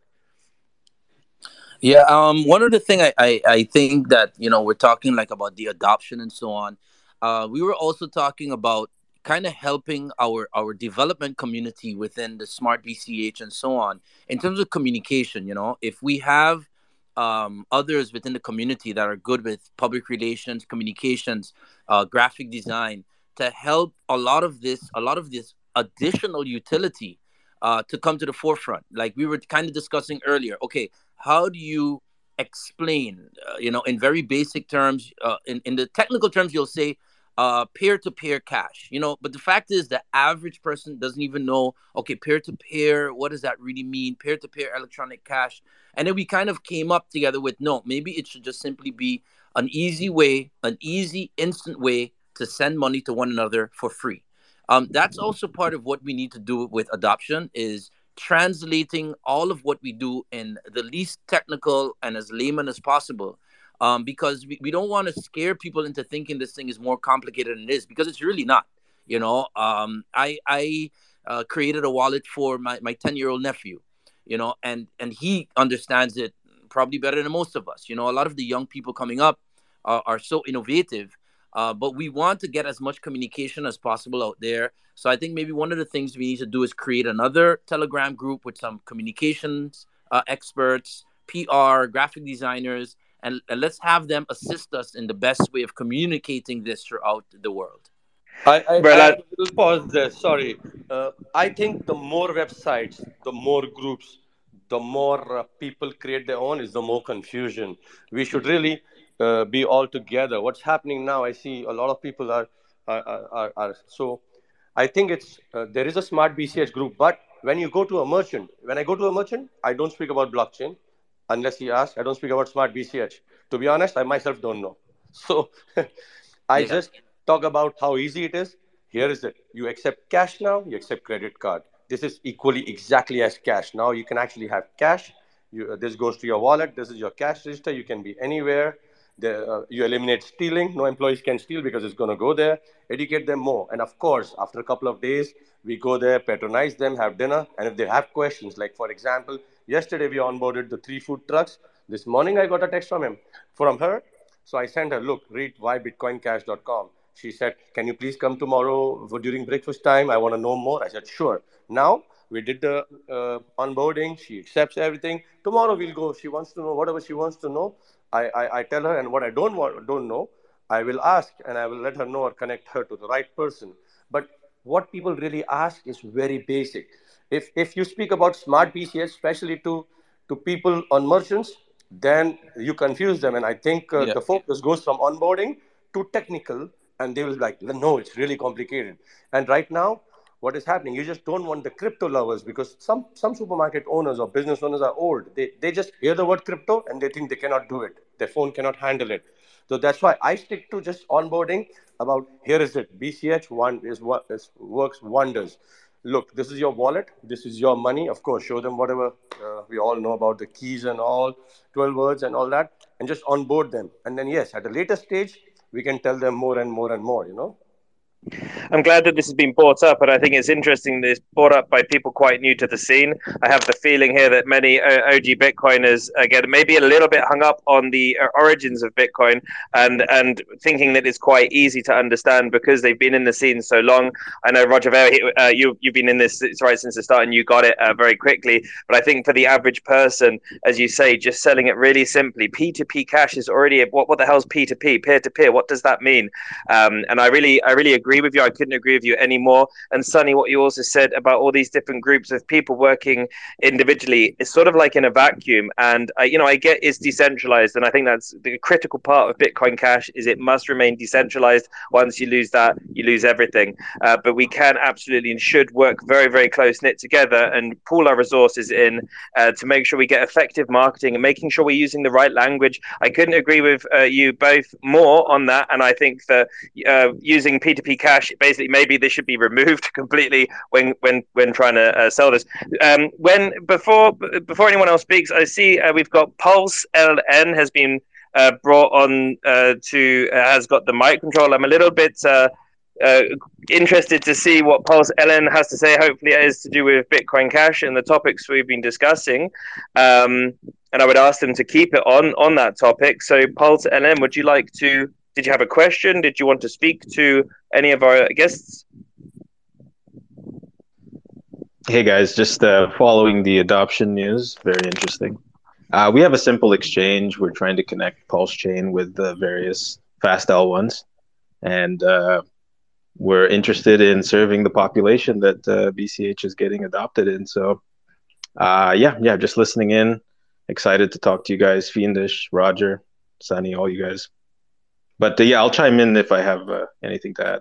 Yeah, um, one of the thing I, I, I think that you know we're talking like about the adoption and so on. Uh, we were also talking about kind of helping our our development community within the smart BCH and so on in terms of communication. You know, if we have um, others within the community that are good with public relations, communications, uh, graphic design to help a lot of this, a lot of this additional utility uh, to come to the forefront. Like we were kind of discussing earlier. Okay, how do you explain, uh, you know, in very basic terms, uh, in, in the technical terms, you'll say uh, peer-to-peer cash you know but the fact is the average person doesn't even know okay peer-to-peer what does that really mean peer-to-peer electronic cash and then we kind of came up together with no maybe it should just simply be an easy way an easy instant way to send money to one another for free um, that's also part of what we need to do with adoption is translating all of what we do in the least technical and as layman as possible um, because we, we don't want to scare people into thinking this thing is more complicated than it is because it's really not. You know, um, I I uh, created a wallet for my my ten year old nephew, you know, and and he understands it probably better than most of us. You know, a lot of the young people coming up uh, are so innovative. Uh, but we want to get as much communication as possible out there. So I think maybe one of the things we need to do is create another Telegram group with some communications uh, experts, PR, graphic designers, and, and let's have them assist us in the best way of communicating this throughout the world. I, I, I will pause there. Sorry. Uh, I think the more websites, the more groups, the more uh, people create their own, is the more confusion. We should really uh, be all together. What's happening now? I see a lot of people are are, are, are so. I think it's uh, there is a smart BCH group, but when you go to a merchant, when I go to a merchant, I don't speak about blockchain unless he asks. I don't speak about smart BCH. To be honest, I myself don't know. So I yeah. just talk about how easy it is. Here is it. You accept cash now, you accept credit card. This is equally exactly as cash. Now you can actually have cash. You, uh, this goes to your wallet. This is your cash register. You can be anywhere. The, uh, you eliminate stealing. No employees can steal because it's going to go there. Educate them more. And of course, after a couple of days, we go there, patronize them, have dinner. And if they have questions, like for example, Yesterday we onboarded the three food trucks. This morning I got a text from him, from her. So I sent her, look, read whybitcoincash.com. She said, can you please come tomorrow during breakfast time? I want to know more. I said, sure. Now we did the uh, onboarding. She accepts everything. Tomorrow we'll go. She wants to know whatever she wants to know. I, I, I tell her, and what I don't want, don't know, I will ask, and I will let her know or connect her to the right person. But what people really ask is very basic if if you speak about smart BCH, especially to to people on merchants, then you confuse them. And I think uh, yeah. the focus goes from onboarding to technical, and they will be like, no, it's really complicated. And right now, what is happening? You just don't want the crypto lovers because some some supermarket owners or business owners are old. They they just hear the word crypto and they think they cannot do it. Their phone cannot handle it. So that's why I stick to just onboarding. About here is it. BCH one is what is, works wonders look, this is your wallet, this is your money. Of course, show them whatever uh, we all know about the keys and all, 12 words and all that, and just onboard them. And then, yes, at a later stage, we can tell them more and more and more, you know. I'm glad that this has been brought up, and I think it's interesting that it's brought up by people quite new to the scene. I have the feeling here that many uh, OG Bitcoiners again maybe a little bit hung up on the uh, origins of Bitcoin and and thinking that it's quite easy to understand because they've been in the scene so long. I know Roger Ver, uh, you you've been in this right since the start, and you got it uh, very quickly. But I think for the average person, as you say, just selling it really simply, P2P cash is already what what the hell's P2P, peer to peer? What does that mean? Um, and I really I really agree agree with you. I couldn't agree with you anymore. And Sunny, what you also said about all these different groups of people working individually is sort of like in a vacuum. And I, you know, I get it's decentralized, and I think that's the critical part of Bitcoin Cash is it must remain decentralized. Once you lose that, you lose everything. Uh, but we can absolutely and should work very, very close knit together and pool our resources in uh, to make sure we get effective marketing and making sure we're using the right language. I couldn't agree with uh, you both more on that, and I think that uh, using P2P cash basically maybe this should be removed completely when when when trying to uh, sell this. Um, when before before anyone else speaks, I see uh, we've got Pulse LN has been uh, brought on uh, to uh, has got the mic control. I'm a little bit uh, interested to see what Pulse LN has to say. Hopefully, it is to do with Bitcoin Cash and the topics we've been discussing. Um, and I would ask them to keep it on on that topic. So, Pulse LN, would you like to? Did you have a question? Did you want to speak to any of our guests? Hey guys, just uh, following the adoption news. Very interesting. Uh, we have a simple exchange. We're trying to connect Pulse Chain with the various fast L1s, and uh, we're interested in serving the population that uh, BCH is getting adopted in. So, uh, yeah, yeah, just listening in. Excited to talk to you guys, Fiendish, Roger, Sunny, all you guys. But uh, yeah, I'll chime in if I have uh, anything to add.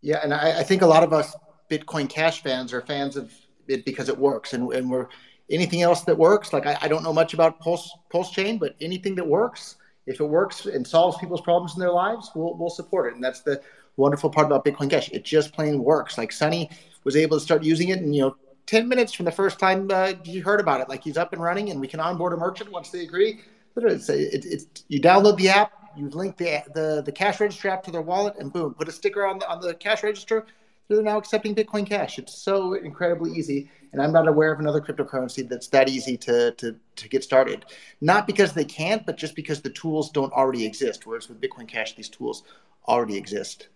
Yeah, and I, I think a lot of us Bitcoin Cash fans are fans of it because it works, and, and we're anything else that works. Like I, I don't know much about Pulse Pulse Chain, but anything that works, if it works and solves people's problems in their lives, we'll we'll support it. And that's the wonderful part about Bitcoin Cash. It just plain works. Like Sunny was able to start using it, and you know, ten minutes from the first time uh, he heard about it, like he's up and running, and we can onboard a merchant once they agree. It's, it, it's you download the app, you link the the the cash register app to their wallet, and boom, put a sticker on the on the cash register they're now accepting Bitcoin Cash. It's so incredibly easy, and I'm not aware of another cryptocurrency that's that easy to to to get started. Not because they can't, but just because the tools don't already exist. Whereas with Bitcoin Cash, these tools already exist.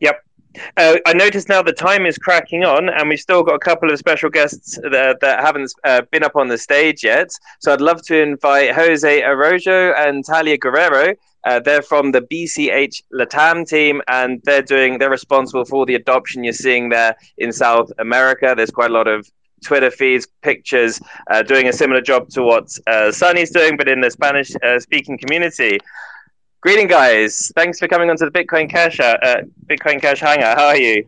Yep. Uh, I notice now the time is cracking on, and we've still got a couple of special guests that, that haven't uh, been up on the stage yet. So I'd love to invite Jose Arroyo and Talia Guerrero uh, they're from the BCH Latam team, and they're doing they're responsible for the adoption you're seeing there in South America. There's quite a lot of Twitter feeds, pictures, uh, doing a similar job to what uh, Sunny's doing, but in the Spanish uh, speaking community. Greeting, guys! Thanks for coming onto the Bitcoin Cash uh, Bitcoin Cash Hangout. How are you?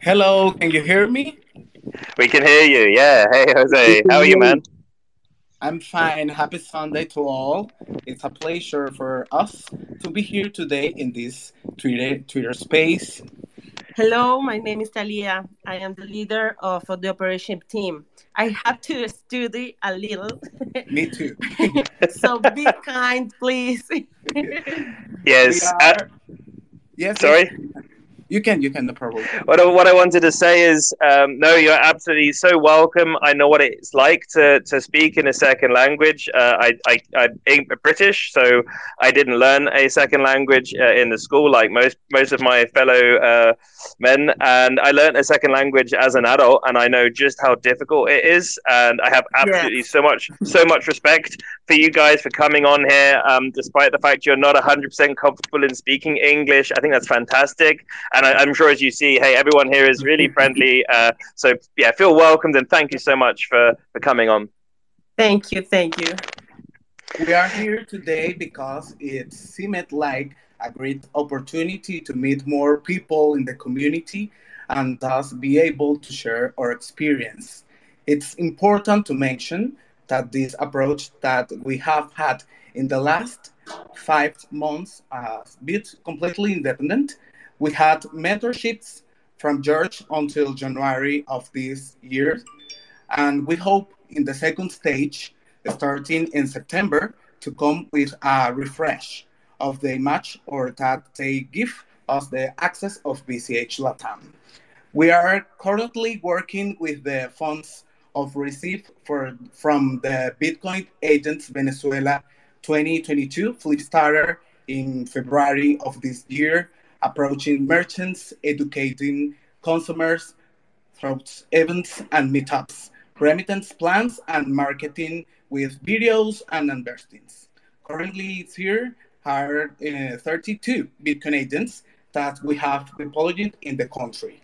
Hello, can you hear me? We can hear you. Yeah. Hey, Jose. How are you, man? I'm fine. Happy Sunday to all. It's a pleasure for us to be here today in this Twitter Twitter space. Hello, my name is Talia. I am the leader of the operation team. I have to study a little. Me too. so be kind, please. yes. Uh, yes. Sorry. Yes. You can, you can, no problem. What, I, what I wanted to say is, um, no, you're absolutely so welcome. I know what it's like to, to speak in a second language. Uh, I, I, I ain't British, so I didn't learn a second language uh, in the school like most, most of my fellow uh, men. And I learned a second language as an adult, and I know just how difficult it is. And I have absolutely yes. so much, so much respect for you guys for coming on here, um, despite the fact you're not 100% comfortable in speaking English. I think that's fantastic and I, am sure as you see, hey, everyone here is really friendly. Uh, so yeah, feel welcomed and thank you so much for for coming on. Thank you, thank you. We are here today because it seemed like a great opportunity to meet more people in the community and thus be able to share our experience. It's important to mention that this approach that we have had in the last five months has been completely independent we had mentorships from George until January of this year. And we hope in the second stage, starting in September, to come with a refresh of the match or that they give us the access of BCH Latam. We are currently working with the funds of receipt for, from the Bitcoin Agents Venezuela 2022 Flipstarter in February of this year approaching merchants, educating consumers through events and meetups, remittance plans, and marketing with videos and unburstings. Currently, here are uh, 32 Bitcoin agents that we have deployed in the country.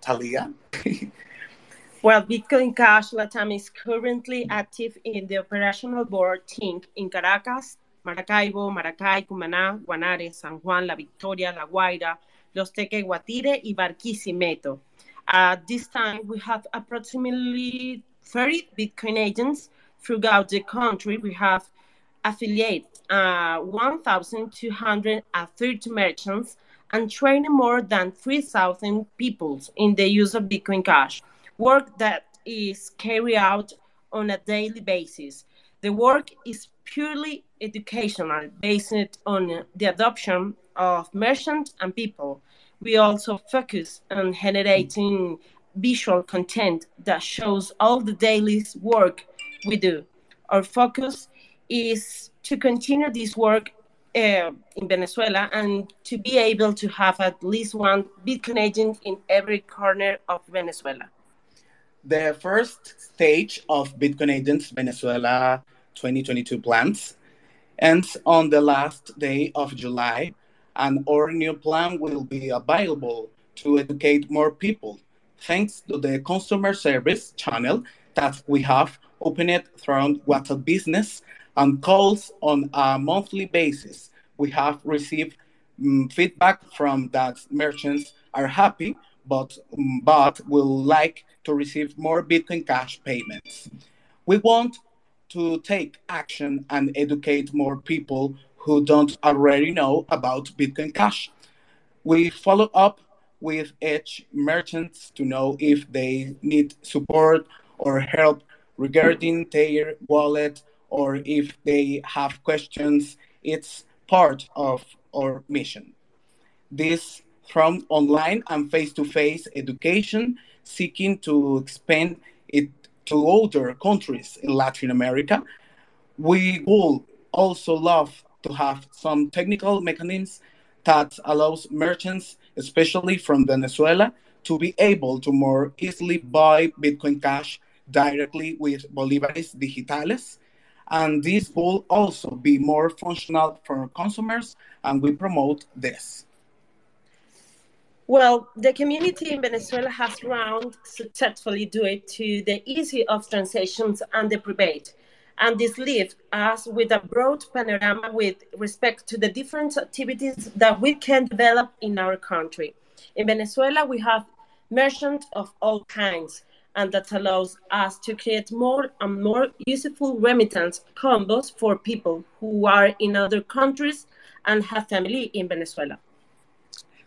Talia? well, Bitcoin Cash Latam is currently active in the operational board team in Caracas, Maracaibo, Maracay, Cumaná, Guanare, San Juan, La Victoria, La Guaira, Los Teques, Guatire, y Barquisimeto. At this time, we have approximately 30 Bitcoin agents throughout the country. We have affiliate uh, 1,230 merchants and training more than 3,000 people in the use of Bitcoin Cash, work that is carried out on a daily basis. The work is purely educational, based on the adoption of merchants and people. We also focus on generating visual content that shows all the daily work we do. Our focus is to continue this work uh, in Venezuela and to be able to have at least one Bitcoin agent in every corner of Venezuela. The first stage of Bitcoin Agents Venezuela 2022 plans ends on the last day of July, and our new plan will be available to educate more people thanks to the customer service channel that we have opened through WhatsApp Business and calls on a monthly basis. We have received um, feedback from that merchants are happy, but um, but will like to receive more Bitcoin Cash payments. We want to take action and educate more people who don't already know about Bitcoin Cash. We follow up with each merchants to know if they need support or help regarding their wallet or if they have questions. It's part of our mission. This from online and face-to-face education, seeking to expand it to other countries in Latin America. We would also love to have some technical mechanisms that allows merchants, especially from Venezuela, to be able to more easily buy Bitcoin Cash directly with Bolívares Digitales. And this will also be more functional for consumers, and we promote this. Well, the community in Venezuela has grown successfully due to the ease of transactions and the private. And this leaves us with a broad panorama with respect to the different activities that we can develop in our country. In Venezuela, we have merchants of all kinds, and that allows us to create more and more useful remittance combos for people who are in other countries and have family in Venezuela.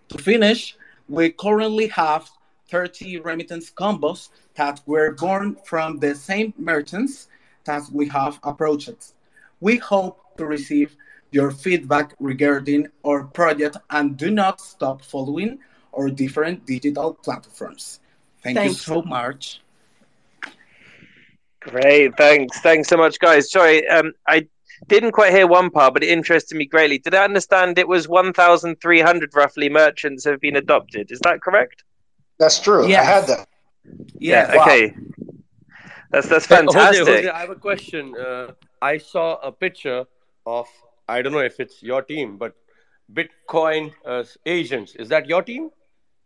To finish, we currently have 30 remittance combos that were born from the same merchants that we have approached. We hope to receive your feedback regarding our project and do not stop following our different digital platforms. Thank thanks. you so much. Great, thanks. Thanks so much, guys. Sorry, um, I didn't quite hear one part, but it interested me greatly. Did I understand it was 1,300 roughly merchants have been adopted? Is that correct? That's true. Yes. I had that. Yeah. yeah. Okay. That's that's fantastic. Jose, Jose, I have a question. Uh, I saw a picture of I don't know if it's your team, but Bitcoin uh, agents. Is that your team?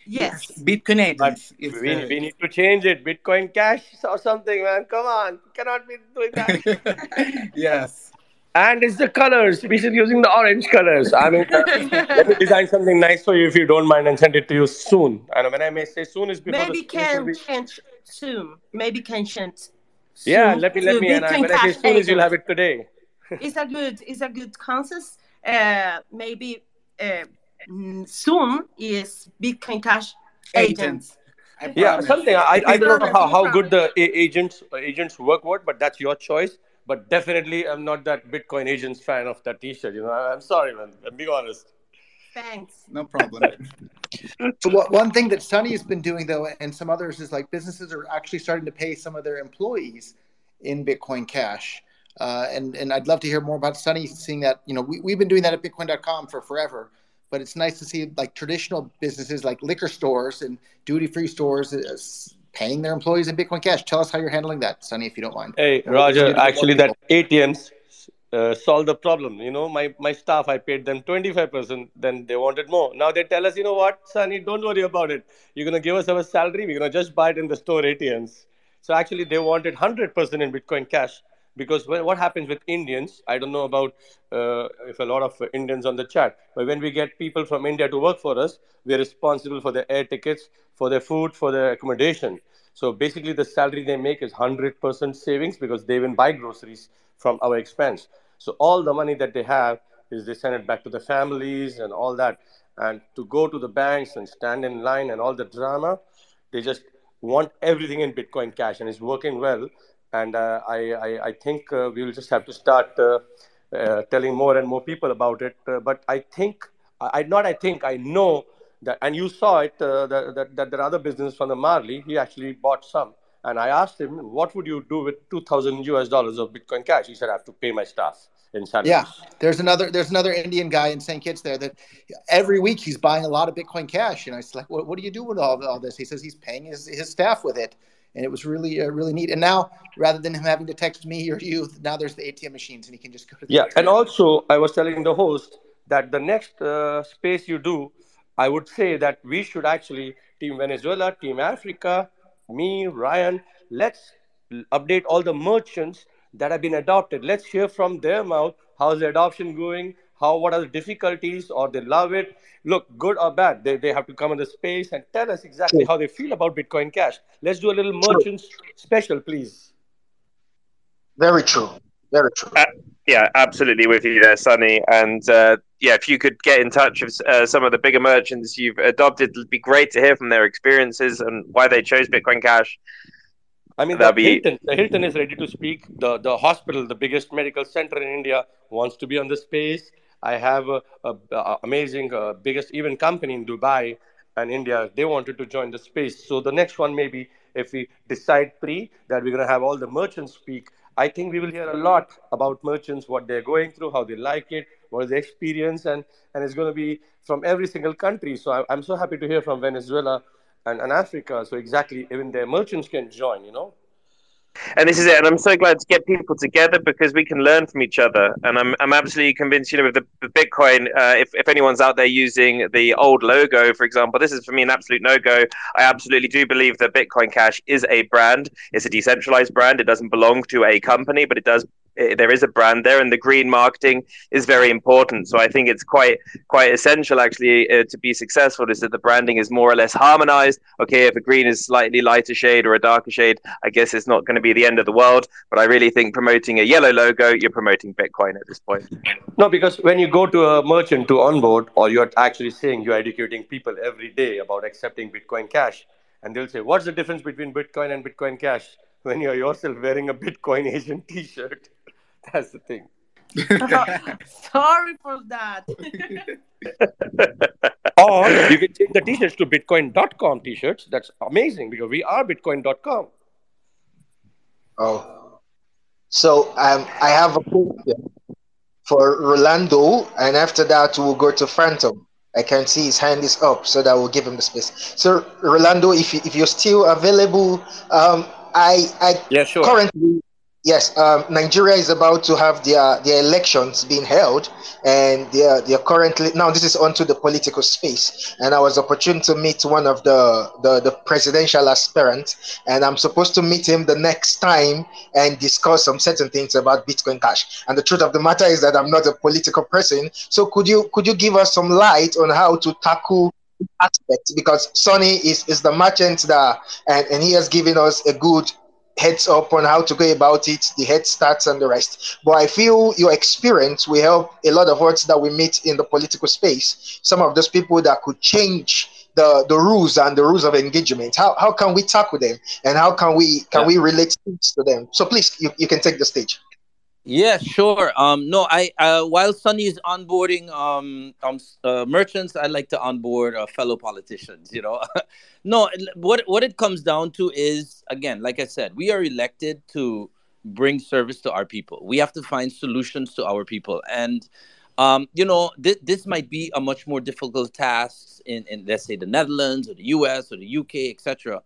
Yes. Bitcoin agents. We, we need to change it. Bitcoin Cash or something, man. Come on. Cannot be doing that. yes. And it's the colors. We should using the orange colors. I mean, let me design something nice for you if you don't mind and send it to you soon. And when I may say soon is before maybe can be... change soon. Maybe can change. Yeah, let me let me. And I, when I say soon is you'll have it today. it's a good it's a good concept. Uh, maybe uh, soon is Bitcoin Cash agents. agents. Yeah, something I, I don't know how, how good the agents agents work what, but that's your choice but definitely I'm not that Bitcoin agents fan of that T-shirt. You know, I'm sorry, man. I'm being honest. Thanks. No problem. so what, one thing that Sunny has been doing though, and some others is like businesses are actually starting to pay some of their employees in Bitcoin Cash. Uh, and and I'd love to hear more about Sunny seeing that. You know, we, we've been doing that at Bitcoin.com for forever, but it's nice to see like traditional businesses like liquor stores and duty free stores paying their employees in Bitcoin Cash. Tell us how you're handling that, Sunny, if you don't mind. Hey, Roger, actually, that ATMs, uh, solve the problem. You know, my, my staff, I paid them 25%, then they wanted more. Now they tell us, you know what, Sunny, don't worry about it. You're going to give us our salary, we're going to just buy it in the store ATMs. So actually, they wanted 100% in Bitcoin Cash because what happens with Indians, I don't know about uh, if a lot of Indians on the chat, but when we get people from India to work for us, we're responsible for their air tickets, for their food, for their accommodation. So basically, the salary they make is 100% savings because they even buy groceries from our expense. So all the money that they have is they send it back to the families and all that. And to go to the banks and stand in line and all the drama, they just want everything in Bitcoin Cash, and it's working well. And uh, I, I, I, think uh, we will just have to start uh, uh telling more and more people about it. Uh, but I think, I not I think, I know that, and you saw it, uh, that, that, that there are other businesses from the Marley, he actually bought some. And I asked him, what would you do with 2,000 US dollars of Bitcoin Cash? He said, I have to pay my staff in San Yeah, there's another there's another Indian guy in St. Kitts there that every week he's buying a lot of Bitcoin Cash. And I was like, what, what do you do with all, all this? He says he's paying his, his staff with it. And it was really, uh, really neat. And now, rather than him having to text me or you, now there's the ATM machines and he can just go to the Yeah. ATM. And also, I was telling the host that the next uh, space you do, I would say that we should actually, Team Venezuela, Team Africa, me, Ryan, let's update all the merchants that have been adopted. Let's hear from their mouth how's the adoption going, how what are the difficulties, or they love it. Look, good or bad, they, they have to come in the space and tell us exactly how they feel about Bitcoin Cash. Let's do a little merchant special, please. Very true. Very true. Uh, yeah, absolutely with you there, Sunny. And uh, yeah, if you could get in touch with uh, some of the bigger merchants you've adopted, it'd be great to hear from their experiences and why they chose Bitcoin Cash. I mean, the, be... Hilton, the Hilton is ready to speak. The, the hospital, the biggest medical center in India, wants to be on the space. I have a, a, a amazing, uh, biggest event company in Dubai and India. They wanted to join the space. So the next one, maybe if we decide pre that we're going to have all the merchants speak, I think we will hear a lot about merchants, what they're going through, how they like it, what is the experience, and, and it's going to be from every single country. So I, I'm so happy to hear from Venezuela and, and Africa. So exactly, even their merchants can join, you know. And this is it. And I'm so glad to get people together because we can learn from each other. And I'm, I'm absolutely convinced, you know, with the, the Bitcoin, uh, if, if anyone's out there using the old logo, for example, this is for me an absolute no go. I absolutely do believe that Bitcoin Cash is a brand. It's a decentralized brand. It doesn't belong to a company, but it does there is a brand there, and the green marketing is very important. So I think it's quite quite essential actually uh, to be successful is that the branding is more or less harmonized. Okay, if a green is slightly lighter shade or a darker shade, I guess it's not going to be the end of the world. But I really think promoting a yellow logo, you're promoting Bitcoin at this point. No, because when you go to a merchant to onboard, or you're actually saying you're educating people every day about accepting Bitcoin Cash, and they'll say, "What's the difference between Bitcoin and Bitcoin Cash?" When you're yourself wearing a Bitcoin Asian T-shirt That's the thing. Sorry for that. or you can change the t-shirts to bitcoin.com t-shirts. That's amazing because we are bitcoin.com. Oh. So um, I have a question for Rolando, and after that we'll go to Phantom. I can see his hand is up, so that will give him the space. So Rolando, if you, if you're still available, um, I I yeah, sure. currently Yes, um, Nigeria is about to have their their elections being held, and they are they are currently now. This is onto the political space, and I was opportune to meet one of the, the the presidential aspirants, and I'm supposed to meet him the next time and discuss some certain things about Bitcoin Cash. And the truth of the matter is that I'm not a political person, so could you could you give us some light on how to tackle aspect because Sunny is, is the merchant there and, and he has given us a good heads up on how to go about it, the head starts and the rest. But I feel your experience will help a lot of us that we meet in the political space. Some of those people that could change the, the rules and the rules of engagement. How, how can we tackle them and how can we can yeah. we relate to them? So please you, you can take the stage. Yeah, sure. Um, no, I uh, while Sunny is onboarding um, um uh, merchants, I like to onboard uh, fellow politicians. You know, no, what what it comes down to is again, like I said, we are elected to bring service to our people. We have to find solutions to our people, and um, you know, th- this might be a much more difficult task in, in let's say the Netherlands or the U.S. or the U.K. etc.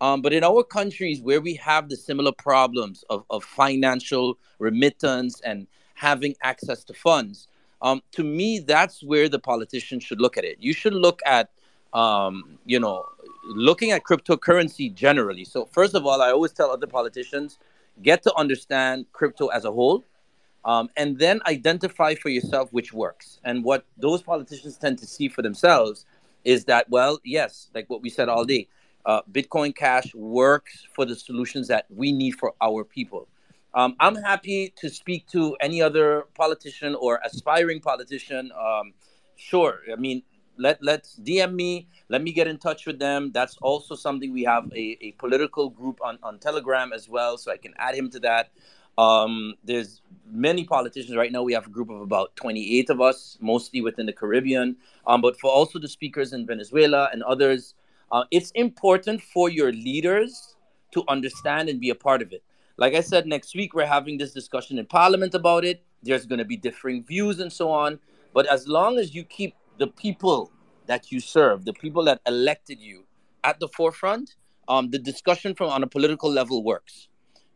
Um, but in our countries where we have the similar problems of, of financial remittance and having access to funds. Um, to me, that's where the politicians should look at it. You should look at, um, you know, looking at cryptocurrency generally. So, first of all, I always tell other politicians get to understand crypto as a whole, um, and then identify for yourself which works. And what those politicians tend to see for themselves is that, well, yes, like what we said all day, uh, Bitcoin Cash works for the solutions that we need for our people. Um, I'm happy to speak to any other politician or aspiring politician. Um, sure, I mean, let let's DM me. Let me get in touch with them. That's also something we have a, a political group on, on Telegram as well, so I can add him to that. Um, there's many politicians right now. We have a group of about 28 of us, mostly within the Caribbean, um, but for also the speakers in Venezuela and others. Uh, it's important for your leaders to understand and be a part of it. Like I said, next week we're having this discussion in Parliament about it. There's going to be differing views and so on. But as long as you keep the people that you serve, the people that elected you, at the forefront, um, the discussion from on a political level works.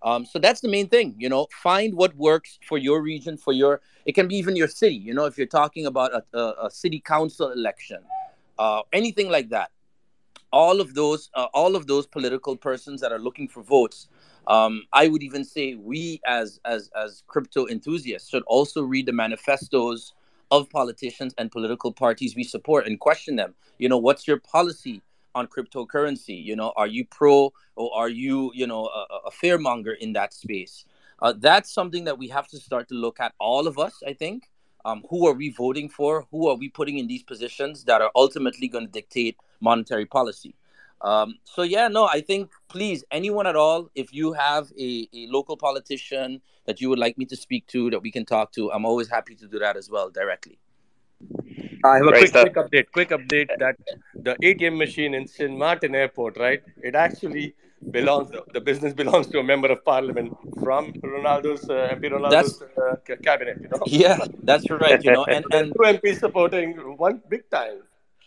Um, so that's the main thing, you know. Find what works for your region, for your. It can be even your city, you know. If you're talking about a, a, a city council election, uh, anything like that, all of those, uh, all of those political persons that are looking for votes um, I would even say we, as as as crypto enthusiasts, should also read the manifestos of politicians and political parties we support and question them. You know, what's your policy on cryptocurrency? You know, are you pro or are you, you know, a, a fearmonger in that space? Uh, that's something that we have to start to look at. All of us, I think. Um, who are we voting for? Who are we putting in these positions that are ultimately going to dictate monetary policy? Um, so yeah, no, I think please anyone at all, if you have a, a local politician that you would like me to speak to that we can talk to, I'm always happy to do that as well directly. I have a quick, quick update. Quick update that the ATM machine in St. Martin Airport, right? It actually belongs. The business belongs to a member of parliament from Ronaldo's uh, MP Ronaldo's uh, cabinet. You know? Yeah, that's right. You know, and and two MPs supporting one big time.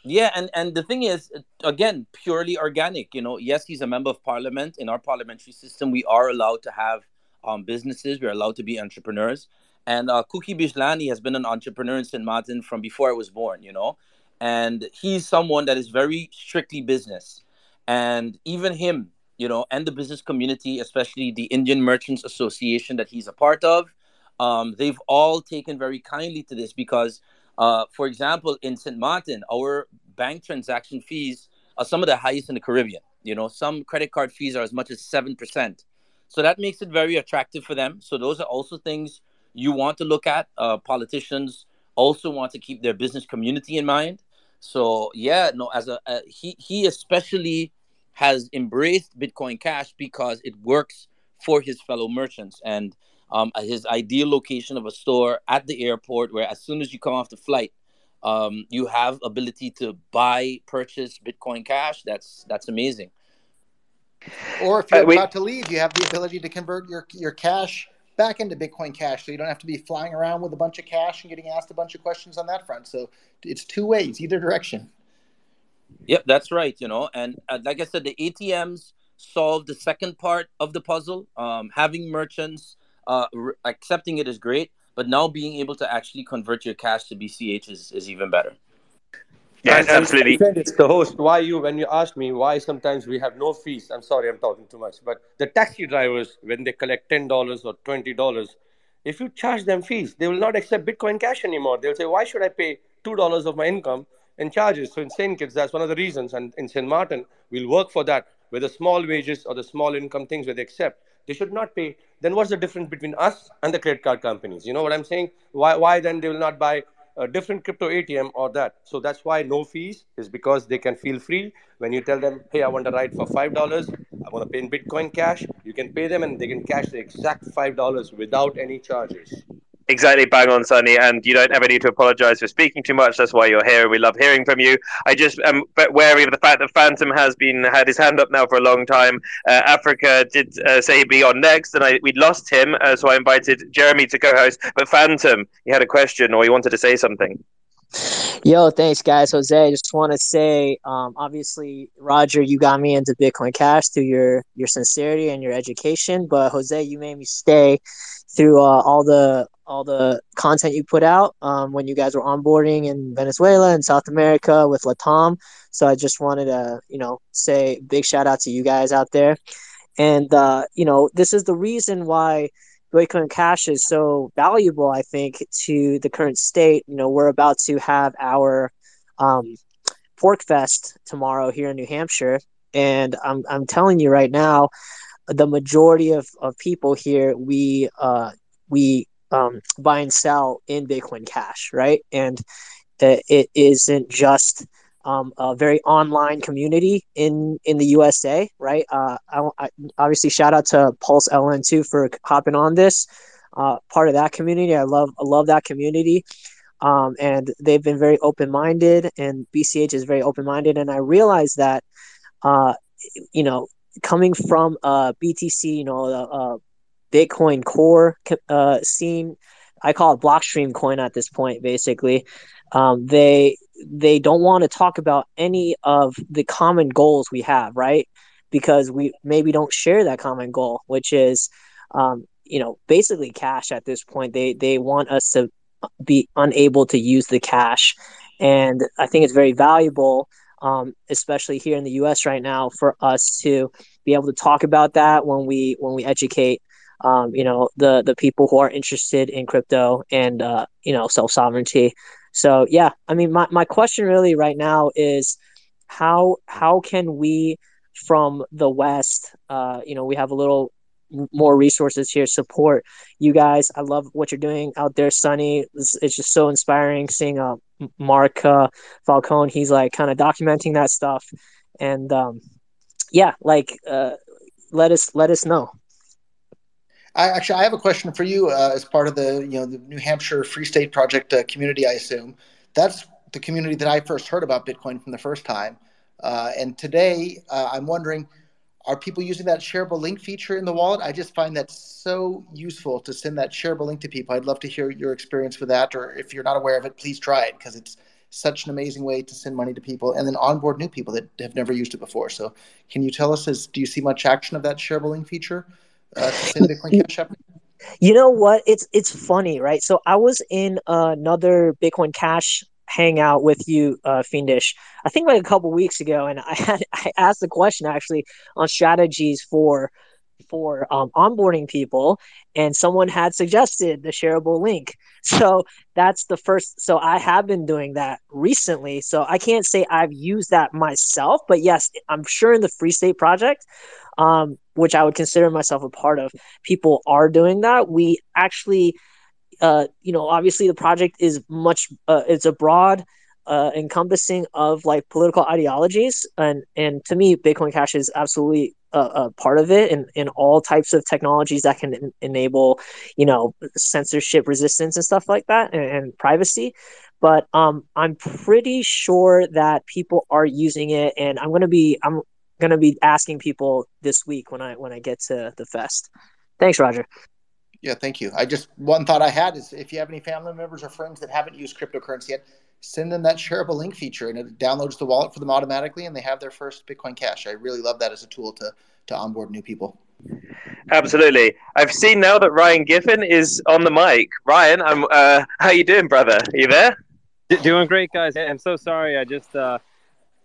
Yeah, and and the thing is, again, purely organic. You know, yes, he's a member of parliament. In our parliamentary system, we are allowed to have um, businesses. We're allowed to be entrepreneurs. And uh, Kuki Bijlani has been an entrepreneur in St. Martin from before I was born. You know, and he's someone that is very strictly business. And even him, you know, and the business community, especially the Indian Merchants Association that he's a part of, um, they've all taken very kindly to this because uh, for example, in St. Martin, our bank transaction fees are some of the highest in the Caribbean. You know, some credit card fees are as much as 7%. So that makes it very attractive for them. So those are also things you want to look at. Uh, politicians also want to keep their business community in mind. So yeah, no, as a, a he he especially has embraced Bitcoin Cash because it works for his fellow merchants and um, his ideal location of a store at the airport, where as soon as you come off the flight, um, you have ability to buy, purchase Bitcoin Cash. That's that's amazing. Or if you're uh, about to leave, you have the ability to convert your your cash back into Bitcoin Cash, so you don't have to be flying around with a bunch of cash and getting asked a bunch of questions on that front. So it's two ways, either direction. Yep, that's right. You know, and uh, like I said, the ATMs solve the second part of the puzzle. Um, having merchants uh, re- accepting it is great, but now being able to actually convert your cash to BCH is, is even better. Yeah, and, absolutely. It's the host. Why you? When you ask me why sometimes we have no fees, I'm sorry, I'm talking too much. But the taxi drivers, when they collect ten dollars or twenty dollars, if you charge them fees, they will not accept Bitcoin Cash anymore. They'll say, why should I pay two dollars of my income in charges? So in St. Kitts, that's one of the reasons. And in St. Martin, we'll work for that, where the small wages or the small income things where they accept they should not pay. Then what's the difference between us and the credit card companies? You know what i'm saying? Why why then they will not buy a different crypto atm or that? So that's why no fees is because they can feel free. When you tell them hey i want to ride for five dollars i want to pay in bitcoin cash you can pay them and they can cash the exact five dollars without any charges Exactly, bang on, Sunny. And you don't ever need to apologise for speaking too much. That's why you're here. We love hearing from you. I just am wary of the fact that Phantom has been had his hand up now for a long time. Uh, Africa did uh, say he'd be on next, and I, we'd lost him, uh, so I invited Jeremy to co-host. But Phantom, you had a question or you wanted to say something. Yo, thanks, guys. Jose, I just want to say, um, obviously, Roger, you got me into Bitcoin Cash through your your sincerity and your education. But Jose, you made me stay through uh, all the all the content you put out um, when you guys were onboarding in Venezuela and South America with Latam. So I just wanted to, you know, say big shout out to you guys out there. And uh, you know, this is the reason why Bitcoin Cash is so valuable, I think, to the current state. You know, we're about to have our um, PorcFest tomorrow here in New Hampshire, and I'm I'm telling you right now, the majority of, of people here we uh, we um, buy and sell in Bitcoin Cash, right? And it isn't just um, a very online community in in the USA, right? Uh, I, I, obviously shout out to Pulse LN too for hopping on this. Uh, part of that community, I love I love that community, um, and they've been very open minded, and BCH is very open minded, and I realize that, uh, you know, coming from uh, BTC, you know, the uh, Bitcoin Core uh, scene, I call it Blockstream coin at this point, basically. Um, they they don't want to talk about any of the common goals we have, right? Because we maybe don't share that common goal, which is, um, you know, basically cash at this point. They they want us to be unable to use the cash, and I think it's very valuable, um, especially here in the U.S. right now, for us to be able to talk about that when we when we educate um, you know the the people who are interested in crypto and uh, you know self sovereignty so yeah, I mean, my, my question really right now is how how can we from the West, uh, you know, we have a little more resources here support you guys. I love what you're doing out there, Sunny. It's, it's just so inspiring seeing uh, Mark uh, Falcone. He's like kind of documenting that stuff, and um, yeah, like uh, let us let us know. I actually I have a question for you uh, as part of the you know the New Hampshire Free State Project uh, community. I assume that's the community that I first heard about Bitcoin from the first time. Uh, and today uh, I'm wondering, are people using that shareable link feature in the wallet? I just find that so useful to send that shareable link to people. I'd love to hear your experience with that, or if you're not aware of it, please try it because it's such an amazing way to send money to people and then onboard new people that have never used it before. So, can you tell us, as do you see much action of that shareable link feature? Uh, to Cash App? You know what? It's it's funny, right? So I was in another Bitcoin Cash hangout with you, uh, Fiendish. I think like a couple weeks ago, and I had I asked the question actually on strategies for for um, onboarding people, and someone had suggested the shareable link. So that's the first. So I have been doing that recently. So I can't say I've used that myself, but yes, I'm sure in the Free State project, um, which I would consider myself a part of, people are doing that. We actually, uh, you know, obviously the project is much, uh, it's a broad, uh, encompassing of like political ideologies, and and to me, Bitcoin Cash is absolutely a, a part of it, and in all types of technologies that can en- enable, you know, censorship resistance and stuff like that, and, and privacy. But um, I'm pretty sure that people are using it, and I'm gonna be I'm going to be asking people this week when I when I get to the fest. Thanks, Roger. Yeah, thank you. I just one thought I had is if you have any family members or friends that haven't used cryptocurrency yet, send them that shareable link feature, and it downloads the wallet for them automatically, and they have their first Bitcoin Cash. I really love that as a tool to to onboard new people. Absolutely. I've seen now that Ryan Giffen is on the mic. Ryan, I'm. Uh, how you doing, brother? Are you there? doing great, guys. I'm so sorry. I just. Uh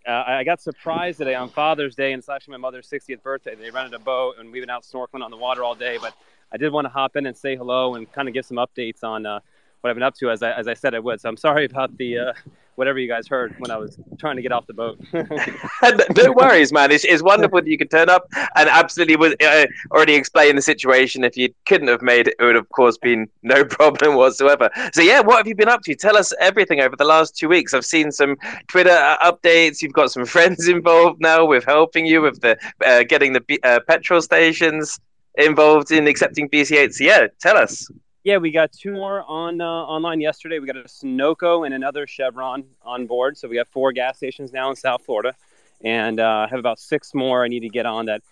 uh, I got surprised today on Father's Day, and it's actually my mother's 60th birthday. They rented a boat, and we've been out snorkeling on the water all day. But I did want to hop in and say hello and kind of give some updates on uh, what I've been up to, as I, as I said I would. So I'm sorry about the uh, whatever you guys heard when I was trying to get off the boat. no worries, man. It's, it's wonderful that you could turn up and absolutely was uh, already explain the situation. If you couldn't have made it, it would of course been no problem whatsoever. So yeah, what have you been up to? Tell us everything over the last two weeks. I've seen some Twitter uh, updates. You've got some friends involved now with helping you with the uh, getting the uh, petrol stations involved in accepting BCH. So yeah, tell us. Yeah, we got two more on uh, online yesterday. We got a Sunoco and another Chevron on board. So we got four gas stations now in South Florida, and uh, have about six more I need to get on. That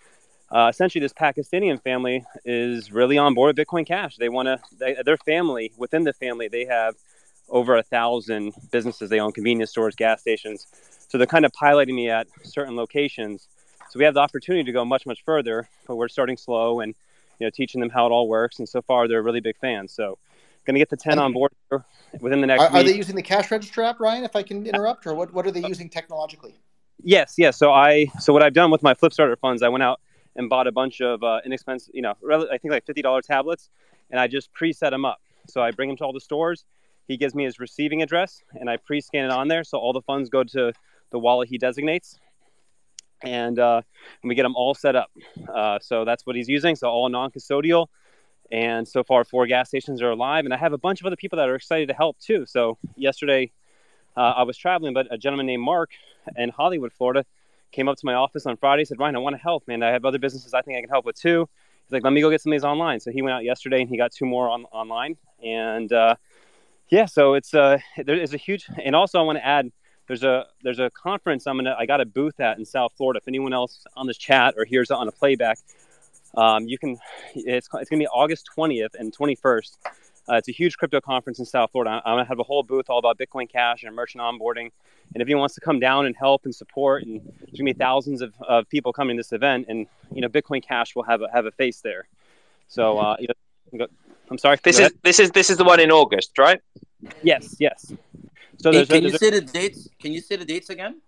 uh, essentially this Pakistani family is really on board with Bitcoin Cash. They want to. Their family within the family they have over a thousand businesses. They own convenience stores, gas stations. So they're kind of piloting me at certain locations. So we have the opportunity to go much much further, but we're starting slow and you know, teaching them how it all works. And so far, they're really big fans. So going to get the 10 on board within the next Are, are they using the cash register app, Ryan? If I can interrupt, or what? What are they using technologically? Yes, yes. So I so what I've done with my Flipstarter funds, I went out and bought a bunch of uh, inexpensive, you know, I think like fifty dollar tablets, and I just preset them up. So I bring them to all the stores. He gives me his receiving address, and I pre-scan it on there, so all the funds go to the wallet he designates, and uh, we get them all set up. Uh, so that's what he's using. So all non-custodial. And so far, four gas stations are alive, and I have a bunch of other people that are excited to help too. So yesterday, uh, I was traveling, but a gentleman named Mark in Hollywood, Florida, came up to my office on Friday. Said, "Ryan, I want to help, man. I have other businesses I think I can help with too." He's like, "Let me go get some of these online." So he went out yesterday and he got two more on online, and uh, yeah, so it's uh, there is a huge. And also, I want to add, there's a there's a conference I'm gonna I got a booth at in South Florida. If anyone else on this chat or hears on a playback, um, you can. It's it's gonna be August 20th and 21st. Uh, it's a huge crypto conference in South Florida. I'm gonna have a whole booth all about Bitcoin Cash and merchant onboarding. And if anyone wants to come down and help and support, and there's gonna be thousands of, of people coming to this event, and you know Bitcoin Cash will have a have a face there. So uh, you know, I'm sorry. This is this is this is the one in August, right? yes, yes. So Hey, there's, can you say the dates? Can you say the dates again?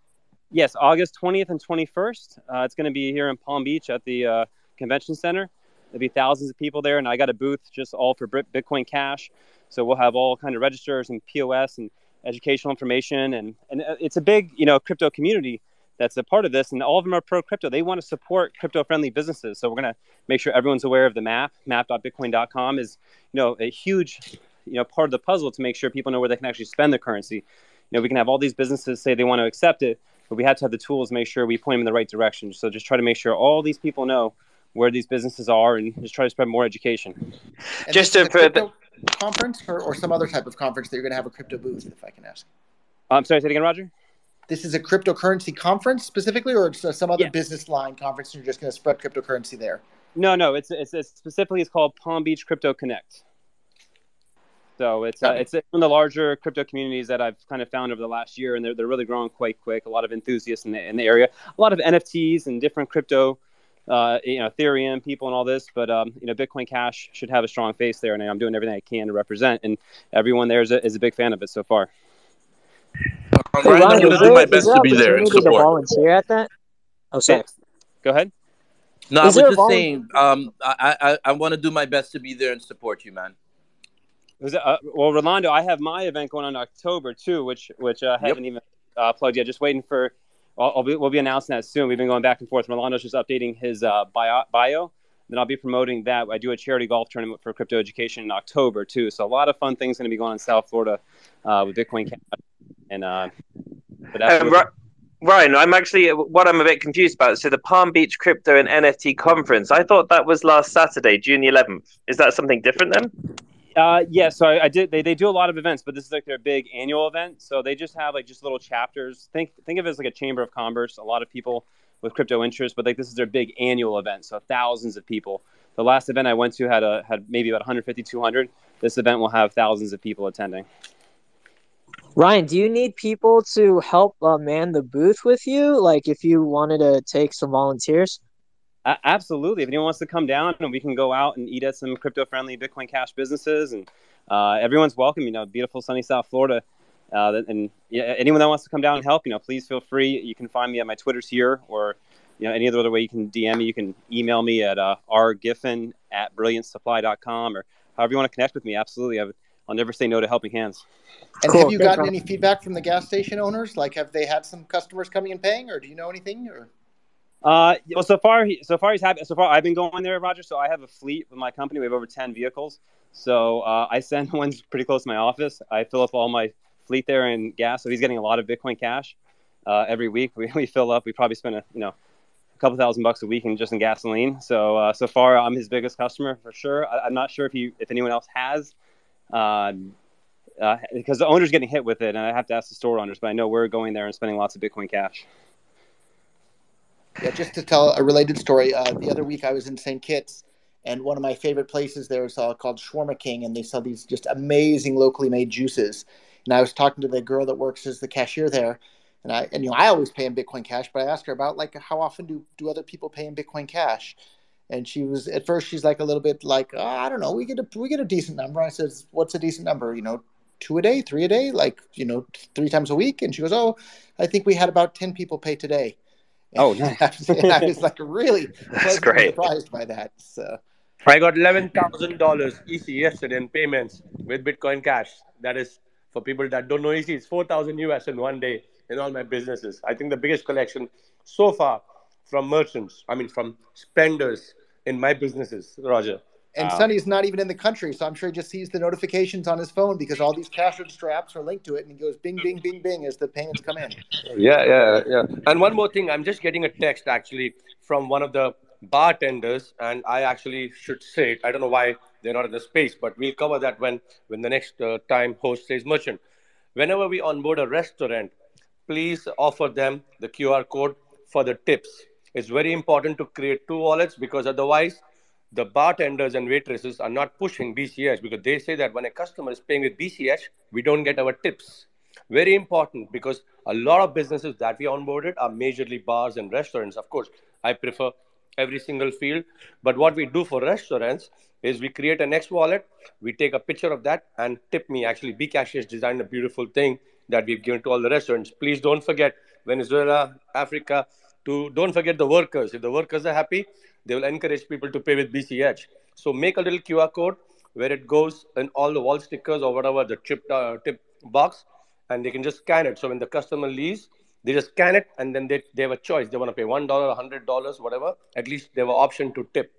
Yes, August 20th and 21st. Uh, it's going to be here in Palm Beach at the uh, convention center. There'll be thousands of people there, and I got a booth just all for Bitcoin Cash. So we'll have all kind of registers and POS and educational information, and and uh, it's a big you know crypto community that's a part of this, and all of them are pro crypto. They want to support crypto friendly businesses. So we're going to make sure everyone's aware of the map. Map.bitcoin.com is you know a huge you know part of the puzzle to make sure people know where they can actually spend their currency. You know we can have all these businesses say they want to accept it, but we have to have the tools to make sure we point them in the right direction. So just try to make sure all these people know where these businesses are and just try to spread more education. And Just this to a put crypto conference or, or some other type of conference that you're going to have a crypto booth, if I can ask. I'm sorry, say it again, Roger. This is a cryptocurrency conference specifically, or it's uh, some other Yeah. business line conference, and you're just going to spread cryptocurrency there. No, no, it's, it's, it's specifically it's called Palm Beach Crypto Connect. So it's uh, it's one of the larger crypto communities that I've kind of found over the last year, and they're, they're really growing quite quick. A lot of enthusiasts in the, in the area, a lot of NFTs and different crypto, uh, you know, Ethereum people and all this. But um, you know, Bitcoin Cash should have a strong face there, and I'm doing everything I can to represent. And everyone there is a, is a big fan of it so far. Um, Hey, Ryan, I'm gonna do there, my best to be there and opportunity to support. volunteer at that? Oh, sorry. Go ahead. No, I was just volun- saying. Um, I I, I want to do my best to be there and support you, man. Was uh, well, Rolando, I have my event going on in October too, which which uh, I haven't even uh, plugged yet. Just waiting for. I'll, I'll be, we'll be announcing that soon. We've been going back and forth. Rolando's just updating his uh, bio, bio. Then I'll be promoting that. I do a charity golf tournament for crypto education in October too. So a lot of fun things going to be going on in South Florida uh, with Bitcoin Cash. And uh, but Um, Ryan, I'm actually what I'm a bit confused about. So the Palm Beach Crypto and NFT conference, I thought that was last Saturday, June 11th. Is that something different then? Uh, yeah, so I, I did. They, they do a lot of events, but this is like their big annual event. So they just have like just little chapters. Think think of it as like a chamber of commerce. A lot of people with crypto interest, but like this is their big annual event. So thousands of people. The last event I went to had a had maybe about 150, 200. This event will have thousands of people attending. Ryan, do you need people to help uh, man the booth with you? Like, if you wanted to take some volunteers? A- absolutely. If anyone wants to come down and we can go out and eat at some crypto friendly Bitcoin Cash businesses, and uh, everyone's welcome. You know, beautiful sunny South Florida. Uh, and yeah, anyone that wants to come down and help, you know, please feel free. You can find me at my Twitter's here, or you know, any other other way you can DM me. You can email me at uh, rgiffen at brilliantsupply.com or however you want to connect with me. Absolutely. I would, I'll never say no to helping hands. And Cool. have you gotten any feedback from the gas station owners? Like, have they had some customers coming and paying, or do you know anything? Or Uh, well, so far, he, so far he's happy. So far, I've been going there, Roger. So I have a fleet with my company. We have over ten vehicles. So uh, I send one's pretty close to my office. I fill up all my fleet there in gas. So he's getting a lot of Bitcoin Cash uh, every week. We, we fill up. We probably spend a you know a couple thousand bucks a week in just in gasoline. So uh, so far, I'm his biggest customer for sure. I, I'm not sure if he if anyone else has. Um, uh, because the owner's getting hit with it, and I have to ask the store owners. But I know we're going there and spending lots of Bitcoin Cash. Yeah, just to tell a related story. Uh, the other week I was in St. Kitts, and one of my favorite places there is uh, called Shawarma King, and they sell these just amazing locally made juices. And I was talking to the girl that works as the cashier there, and I and you know I always pay in Bitcoin Cash, but I asked her about like how often do do other people pay in Bitcoin Cash, And she was at first she's like a little bit like oh, I don't know we get a we get a decent number. I says what's a decent number? You know, two a day, three a day, like you know three times a week. And she goes oh I think we had about ten people pay today. Oh, nice. I was like really That's great. surprised by that. So I got eleven thousand dollars EC yesterday in payments with Bitcoin Cash. That is for people that don't know EC. It's four thousand US in one day in all my businesses. I think the biggest collection so far from merchants. I mean from spenders in my businesses. Roger. And Wow. Sunny's not even in the country, so I'm sure he just sees the notifications on his phone because all these cash register apps are linked to it, and he goes bing, bing, bing, bing as the payments come in. Yeah, yeah, yeah. And one more thing, I'm just getting a text actually from one of the bartenders, and I actually should say it. I don't know why they're not in the space, but we'll cover that when when the next uh, time host says merchant. Whenever we onboard a restaurant, please offer them the QR code for the tips. It's very important to create two wallets because otherwise the bartenders and waitresses are not pushing BCH because they say that when a customer is paying with BCH, we don't get our tips. Very important because a lot of businesses that we onboarded are majorly bars and restaurants. Of course, I prefer every single field, but what we do for restaurants is we create a next wallet, we take a picture of that and tip me. Actually, Bcash has designed a beautiful thing that we've given to all the restaurants. Please don't forget Venezuela, Africa, to don't forget the workers. If the workers are happy, they will encourage people to pay with BCH. So make a little QR code where it goes in all the wall stickers or whatever the chip uh, tip box, and they can just scan it. So when the customer leaves, they just scan it, and then they, they have a choice. They want to pay one dollar, hundred dollars, whatever. At least they have an option to tip.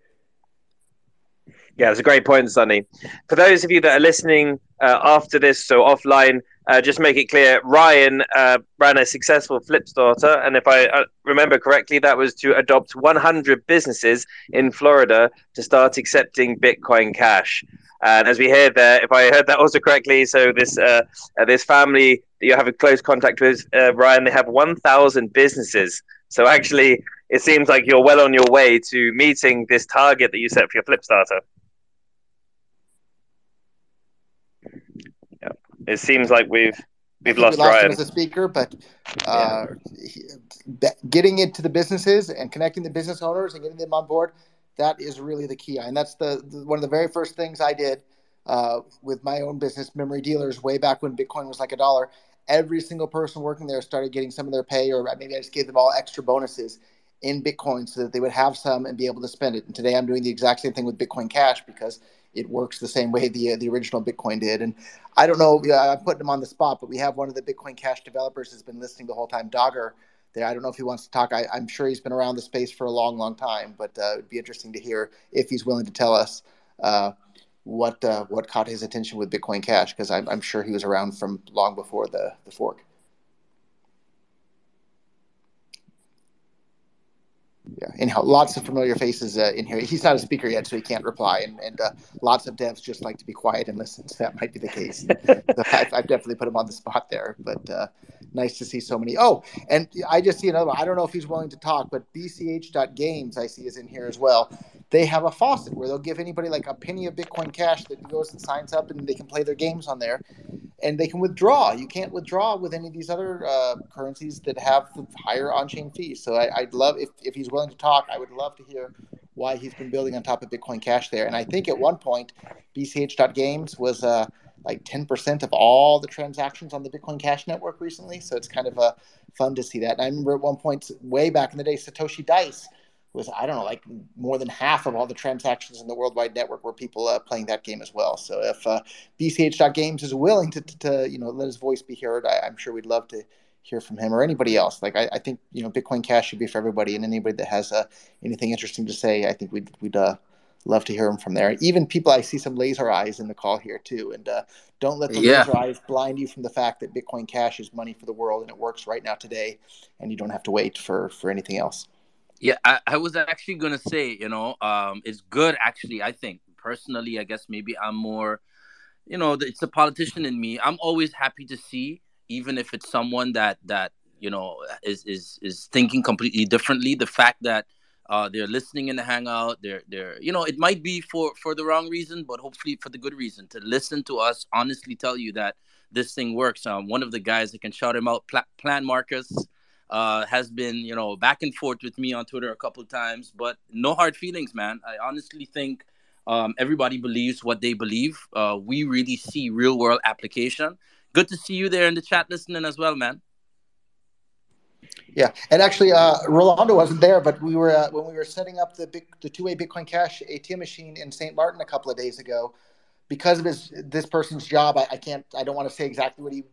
Yeah, it's a great point, Sunny. For those of you that are listening uh, after this, so offline, uh, just make it clear Ryan uh, ran a successful Flipstarter. And if I uh, remember correctly, that was to adopt 100 businesses in Florida to start accepting Bitcoin Cash. And as we heard there, if I heard that also correctly, so this uh, uh, this family that you have a close contact with, uh, Ryan, they have 1,000 businesses. So actually, it seems like you're well on your way to meeting this target that you set for your Flipstarter. Yeah, it seems like we've we've lost, we lost Ryan. him as a speaker, but uh, he- getting into the businesses and connecting the business owners and getting them on board, that is really the key. And that's the, the one of the very first things I did uh, with my own business, Memory Dealers, way back when Bitcoin was like a dollar. Every single person working there started getting some of their pay, or maybe I just gave them all extra bonuses in Bitcoin so that they would have some and be able to spend it. And today I'm doing the exact same thing with Bitcoin Cash because it works the same way the uh, the original Bitcoin did. And I don't know, I'm putting them on the spot, but we have one of the Bitcoin Cash developers has been listening the whole time, Dagur. There, I don't know if he wants to talk. I, I'm sure he's been around the space for a long, long time, but uh, it'd be interesting to hear if he's willing to tell us uh, what uh, what caught his attention with Bitcoin Cash, because I'm, I'm sure he was around from long before the the fork. Yeah, anyhow, lots of familiar faces uh, in here. He's not a speaker yet, so he can't reply, and, and uh, lots of devs just like to be quiet and listen. So that might be the case. So I've, I've definitely put him on the spot there, but uh, nice to see so many. Oh, and I just see another one. I don't know if he's willing to talk, but BCH.games I see is in here as well. They have a faucet where they'll give anybody like a penny of Bitcoin Cash that goes and signs up, and they can play their games on there, and they can withdraw. You can't withdraw with any of these other uh, currencies that have the higher on-chain fees. So I, I'd love if if he's willing to talk. I would love to hear why he's been building on top of Bitcoin Cash there. And I think at one point, BCH.games was uh, like 10% of all the transactions on the Bitcoin Cash network recently. So it's kind of uh, fun to see that. And I remember at one point, way back in the day, Satoshi Dice was, I don't know, like more than half of all the transactions in the worldwide network were people uh, playing that game as well. So if uh, BCH.games is willing to, to, to, you know, let his voice be heard, I, I'm sure we'd love to hear from him or anybody else. Like I, I think you know Bitcoin Cash should be for everybody, and anybody that has uh, anything interesting to say, I think we'd we'd uh, love to hear them from there. Even people, I see some laser eyes in the call here too, and uh, don't let the Yeah. laser eyes blind you from the fact that Bitcoin Cash is money for the world and it works right now today, and you don't have to wait for for anything else. Yeah, I, I was actually gonna say, you know, um, it's good actually. I think personally, I guess maybe I'm more, you know, it's the politician in me. I'm always happy to see, even if it's someone that that you know is is is thinking completely differently. The fact that uh, they're listening in the hangout, they're they're you know, it might be for for the wrong reason, but hopefully for the good reason to listen to us honestly tell you that this thing works. Um, one of the guys I can shout him out, Pla- Plan Marcus. Uh, has been, you know, back and forth with me on Twitter a couple of times, but no hard feelings, man. I honestly think um, everybody believes what they believe. Uh, we really see real world application. Good to see you there in the chat listening as well, man. Yeah, and actually, uh, Rolando wasn't there, but we were uh, when we were setting up the big, the two-way Bitcoin Cash ATM machine in St. Martin a couple of days ago. Because of his this person's job, I, I can't, I don't want to say exactly what he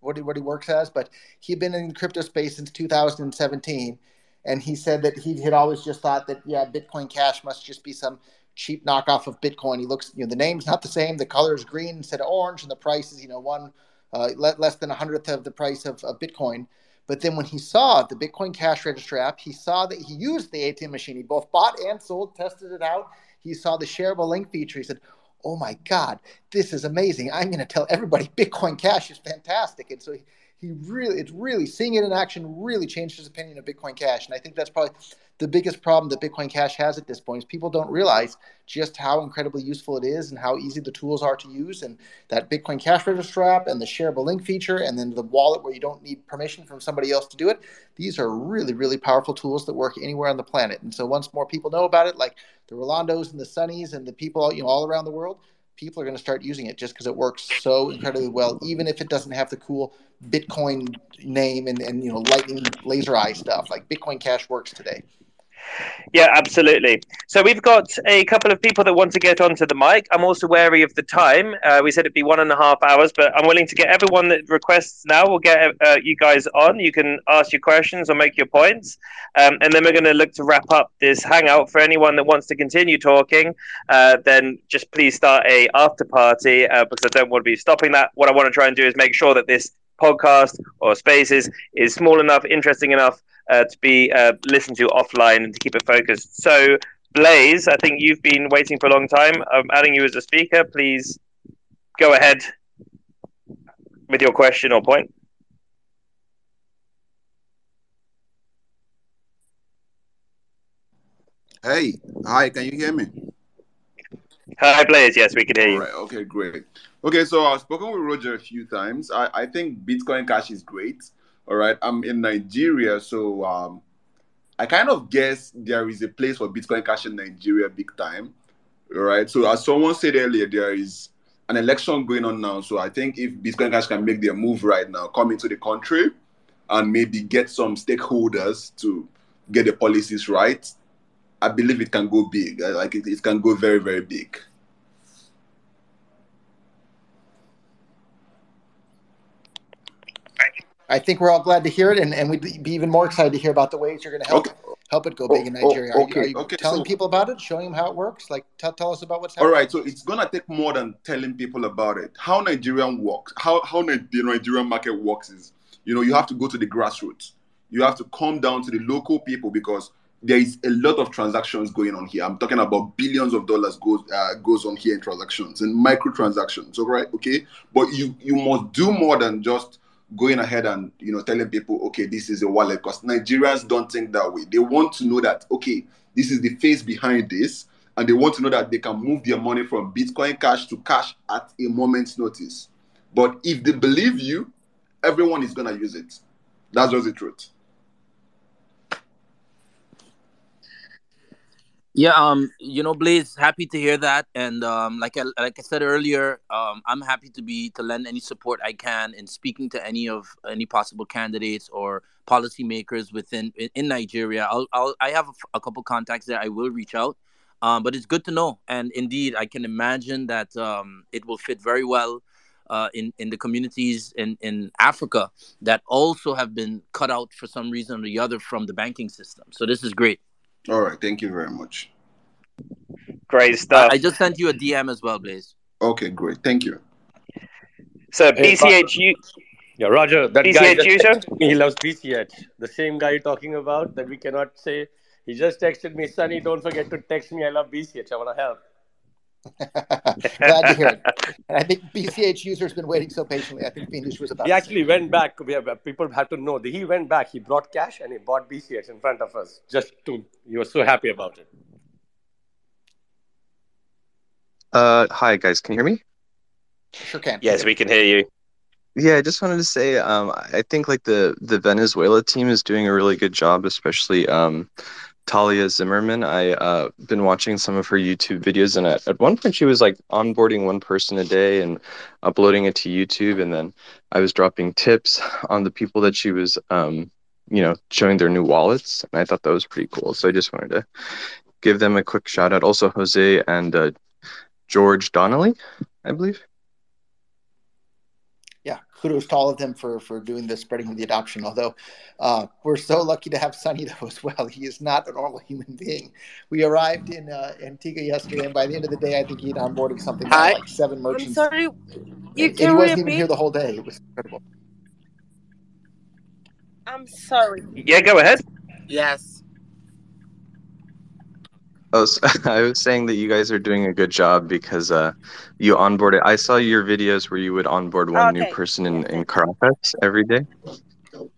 what he, what he works as, but he'd been in the crypto space since 2017, and he said that he had always just thought that yeah, Bitcoin Cash must just be some cheap knockoff of Bitcoin. He looks, you know, the name's not the same, the color is green instead of orange, and the price is, you know, one uh, less than a hundredth of the price of, of Bitcoin. But then when he saw the Bitcoin Cash Register app, he saw that he used the ATM machine. He both bought and sold, tested it out. He saw the shareable link feature. He said, "Oh my God, this is amazing! I'm going to tell everybody Bitcoin Cash is fantastic." And so he, he really, it's really seeing it in action really changed his opinion of Bitcoin Cash. And I think that's probably the biggest problem that Bitcoin Cash has at this point is people don't realize just how incredibly useful it is and how easy the tools are to use. And that Bitcoin Cash Register app and the shareable link feature, and then the wallet where you don't need permission from somebody else to do it. These are really, really powerful tools that work anywhere on the planet. And so once more people know about it, like the Rolandos and the Sunnies and the people you know all around the world, people are going to start using it just because it works so incredibly well, even if it doesn't have the cool Bitcoin name and, and you know lightning laser eye stuff. Like Bitcoin Cash works today. Yeah, absolutely. So we've got a couple of people that want to get onto the mic. I'm also wary of the time. Uh, we said it'd be one and a half hours, but I'm willing to get everyone that requests now. We'll get uh, you guys on. You can ask your questions or make your points, um, and then we're going to look to wrap up this hangout. For anyone that wants to continue talking, uh, then just please start a after party uh, because I don't want to be stopping that. What I want to try and do is make sure that this podcast or spaces is small enough, interesting enough uh, to be uh, listened to offline and to keep it focused. So, Blaze, I think you've been waiting for a long time. I'm adding you as a speaker. Please go ahead with your question or point. Hey, hi, can you hear me? Hi, Blaze. Yes, we can hear you. All right, okay, great. Okay, so I've spoken with Roger a few times. I, I think Bitcoin Cash is great. All right, I'm in Nigeria, so um, I kind of guess there is a place for Bitcoin Cash in Nigeria big time. All right, so as someone said earlier, there is an election going on now. So I think if Bitcoin Cash can make their move right now, come into the country and maybe get some stakeholders to get the policies right, I believe it can go big. Like it, it can go very, very big. I think we're all glad to hear it, and, and we'd be even more excited to hear about the ways you're going to help Okay. help it go big in Oh, Nigeria. oh, Are you, are you okay, telling so- people about it, showing them how it works? Like, tell, tell us about what's All happening. right, so it's gonna take more than telling people about it. How Nigerian works, how how the Nigerian market works is, you know, you have to go to the grassroots. You have to come down to the local people because there is a lot of transactions going on here. I'm talking about billions of dollars goes uh, goes on here in transactions and microtransactions. All right, okay, but you you must do more than just going ahead and you know telling people, okay, this is a wallet. Because Nigerians don't think that way. They want to know that okay, this is the face behind this and they want to know that they can move their money from Bitcoin Cash to cash at a moment's notice. But if they believe you, everyone is gonna use it. That's just the truth. Yeah, um, you know, Blaze, happy to hear that, and um, like I like I said earlier, um, I'm happy to be to lend any support I can in speaking to any of any possible candidates or policymakers within in, in Nigeria. I'll, I'll I have a, a couple contacts there. I will reach out, um, but it's good to know, and indeed, I can imagine that um, it will fit very well. Uh, in, in the communities in, in Africa that also have been cut out for some reason or the other from the banking system. So this is great. All right, thank you very much. Great stuff. I just sent you a DM as well, Blaze. Okay, great. Thank you. So Hey, BCHU, Yeah, Roger, that guy BCH just user. me he loves BCH. The same guy you're talking about that we cannot say. He just texted me, Sunny, don't forget to text me. I love BCH. I want to help. Glad to hear it. And I think BCH user's been waiting so patiently. I think Fiendish was about He to say. actually went back. We have, people have to know. that He went back. He brought cash and he bought BCH in front of us. Just to, he was so happy about it. Uh, hi guys, can you hear me? Sure can. Yes, we can hear you. Yeah, I just wanted to say, um, I think like the the Venezuela team is doing a really good job, especially um, Talia Zimmerman. I uh been watching some of her YouTube videos, and at, at one point she was like onboarding one person a day and uploading it to YouTube, and then I was dropping tips on the people that she was um, you know, showing their new wallets, and I thought that was pretty cool. So I just wanted to give them a quick shout out. Also, Jose and uh, George Donnelly, I believe. Yeah, kudos to all of them for for doing the spreading of the adoption. Although uh, we're so lucky to have Sunny though as well. He is not a normal human being. We arrived in uh, Antigua yesterday, and by the end of the day, I think he'd onboarded something Hi. like seven merchants. I'm sorry. You and, and he wasn't even here the whole day. It was incredible. I'm sorry. Yeah, go ahead. Yes. Oh, so I was saying that you guys are doing a good job because uh, you onboarded. I saw your videos where you would onboard one new person in, in Caracas every day.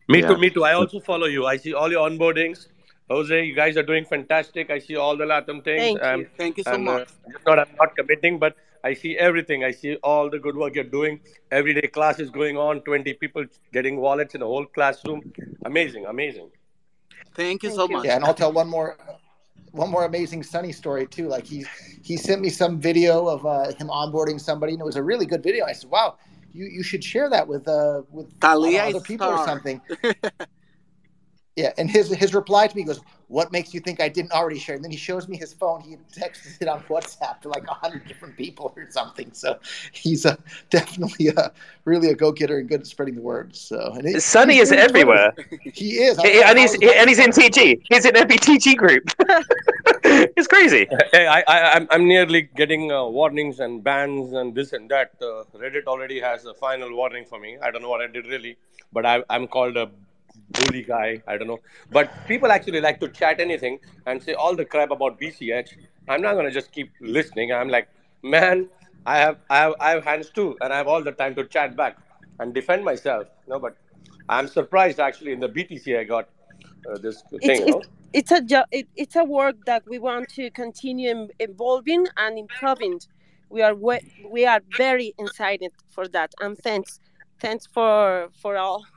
Me Yeah. too, me too. I also follow you. I see all your onboardings. Jose, you guys are doing fantastic. I see all the Latin things. Thank Um, you. Thank you so and uh, much. just not, I'm not committing, but I see everything. I see all the good work you're doing. Everyday classes going on, 20 people getting wallets in a whole classroom. Amazing, amazing. Thank you so you. much. Yeah, and I'll tell one more one more amazing Sunny story too. Like he he sent me some video of uh, him onboarding somebody, and it was a really good video. I said, "Wow, you, you should share that with uh with I don't know, Talia other people or something." Yeah, and his his reply to me goes, "What makes you think I didn't already share?" And then he shows me his phone. He had texted it on WhatsApp to like a hundred different people or something. So he's a, definitely a really a go getter and good at spreading the word. So and it, Sunny is doing Twitter. everywhere. He is, I, He- I, and I he's was and he's in. TG. He's in every TG group. it's crazy. Hey, I, I, I'm, I'm nearly getting uh, warnings and bans and this and that. Uh, Reddit already has a final warning for me. I don't know what I did really, but I, I'm called a bully guy. I don't know. But people actually like to chat anything and say all the crap about BCH. I'm not gonna just keep listening. I'm like, man, I have, I have, I have hands too, and I have all the time to chat back and defend myself. No, but I'm surprised actually in the BTC I got uh, this It's thing. You know? it's it's a jo- it, it's a work that we want to continue evolving and improving. We are we, we are very excited for that. And thanks, thanks for for all.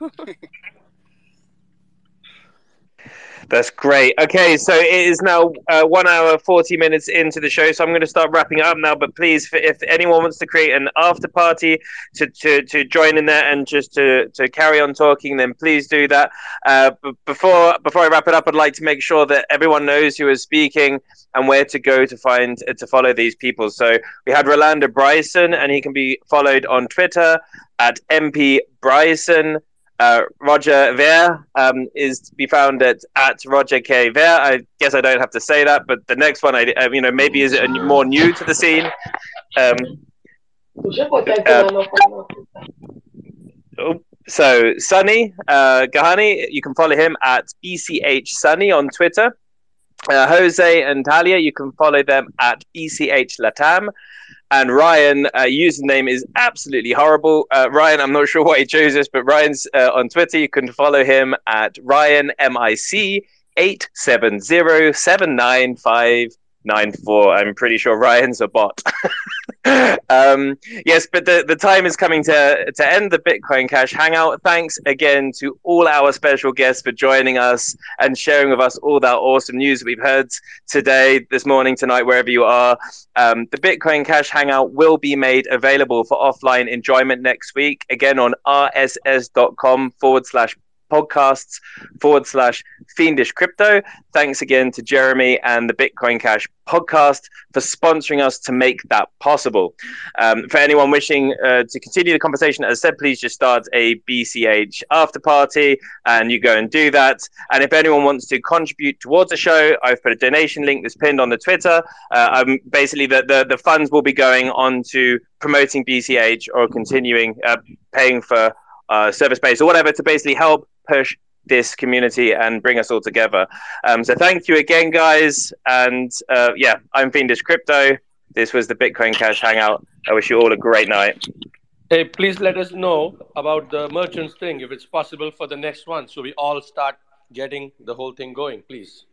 That's great. Okay, so it is now uh, one hour forty minutes into the show, so I'm going to start wrapping up now. But please, if- anyone wants to create an after party to, to, to join in there and just to, to carry on talking, then please do that. Uh, but before before I wrap it up, I'd like to make sure that everyone knows who is speaking and where to go to find uh, to follow these people. So we had Rolando Brison, and he can be followed on Twitter at MP Brison. Uh, Roger Ver um, is to be found at, at Roger K Ver. I guess I don't have to say that, but the next one, I uh, you know maybe is a, more new to the scene. Um, uh, oh, so Sunny uh, Gahani, you can follow him at BCH Sunny on Twitter. Uh, Jose and Talia, you can follow them at BCH Latam. And Ryan, uh, username is absolutely horrible. Uh, Ryan, I'm not sure why he chose this, but Ryan's uh, on Twitter. You can follow him at Ryan MIC eight seven zero seven nine five nine four. I'm pretty sure Ryan's a bot. um, yes, but the, the time is coming to to end the Bitcoin Cash Hangout. Thanks again to all our special guests for joining us and sharing with us all that awesome news we've heard today, this morning, tonight, wherever you are. Um, the Bitcoin Cash Hangout will be made available for offline enjoyment next week, again on rss.com forward slash podcasts forward slash fiendish crypto. Thanks again to Jeremy and the Bitcoin Cash podcast for sponsoring us to make that possible. Um, for anyone wishing uh, to continue the conversation, as I said, please just start a BCH after party and you go and do that. And if anyone wants to contribute towards the show, I've put a donation link that's pinned on the Twitter. Uh, basically the, the, the funds will be going on to promoting BCH or continuing uh, paying for uh, service based or whatever to basically help push this community and bring us all together. Um, so thank you again, guys. And uh, yeah, I'm Fiendish Crypto. This was the Bitcoin Cash Hangout. I wish you all a great night. Hey, please let us know about the merchants thing if it's possible for the next one, so we all start getting the whole thing going, please.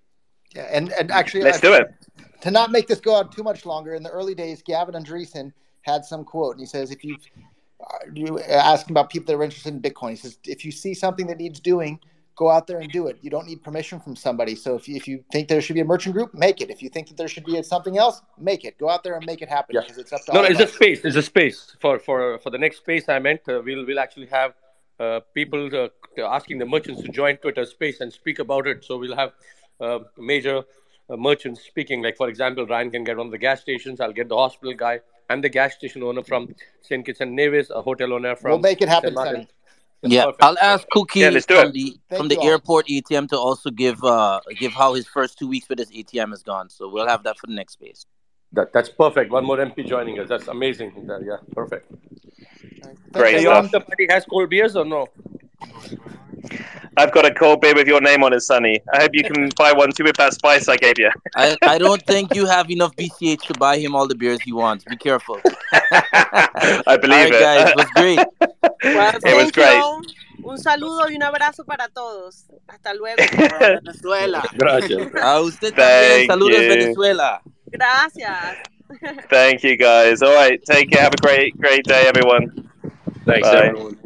Yeah, and and actually, Let's uh, do it. To not make this go on too much longer, in the early days, Gavin Andresen had some quote, and he says, "If you've you asking about people that are interested in Bitcoin. He says if you see something that needs doing, go out there and do it. You don't need permission from somebody. So if you, if you think there should be a merchant group, make it. If you think that there should be something else, make it. Go out there and make it happen Yeah. because it's up to No, all no, it's a space. It's a space for for for the next space. I meant uh, we'll we'll actually have uh, people uh, asking the merchants to join Twitter Space and speak about it. So we'll have uh, major uh, merchants speaking. Like for example, Ryan can get one of the gas stations. I'll get the hospital guy. I'm the gas station owner from Saint Kitts and Nevis, a hotel owner from. We'll make it happen, Saint Martin. Sunny. Yeah, perfect. I'll ask Cookie Yeah, from the Thank from the you all. airport ATM to also give uh give how his first two weeks with his ATM is gone. So we'll have that for the next space. That, that's perfect. One more MP joining us. That's amazing. That- yeah, perfect. Great Hey, your stuff. after party has cold beers or no? I've got a cold beer with your name on it, Sunny. I hope you can buy one too with that spice I gave you. I, I don't think you have enough BCH to buy him all the beers he wants. Be careful. I believe all right, it. guys, it was great. Well, It was thank great. you. Un saludo y un abrazo para todos. Hasta luego. Venezuela. Gracias. A usted también. Thank Saludos, you. Venezuela. Gracias. Thank you, guys. All right, take care. Have a great, great day, everyone. Thanks, Bye. everyone.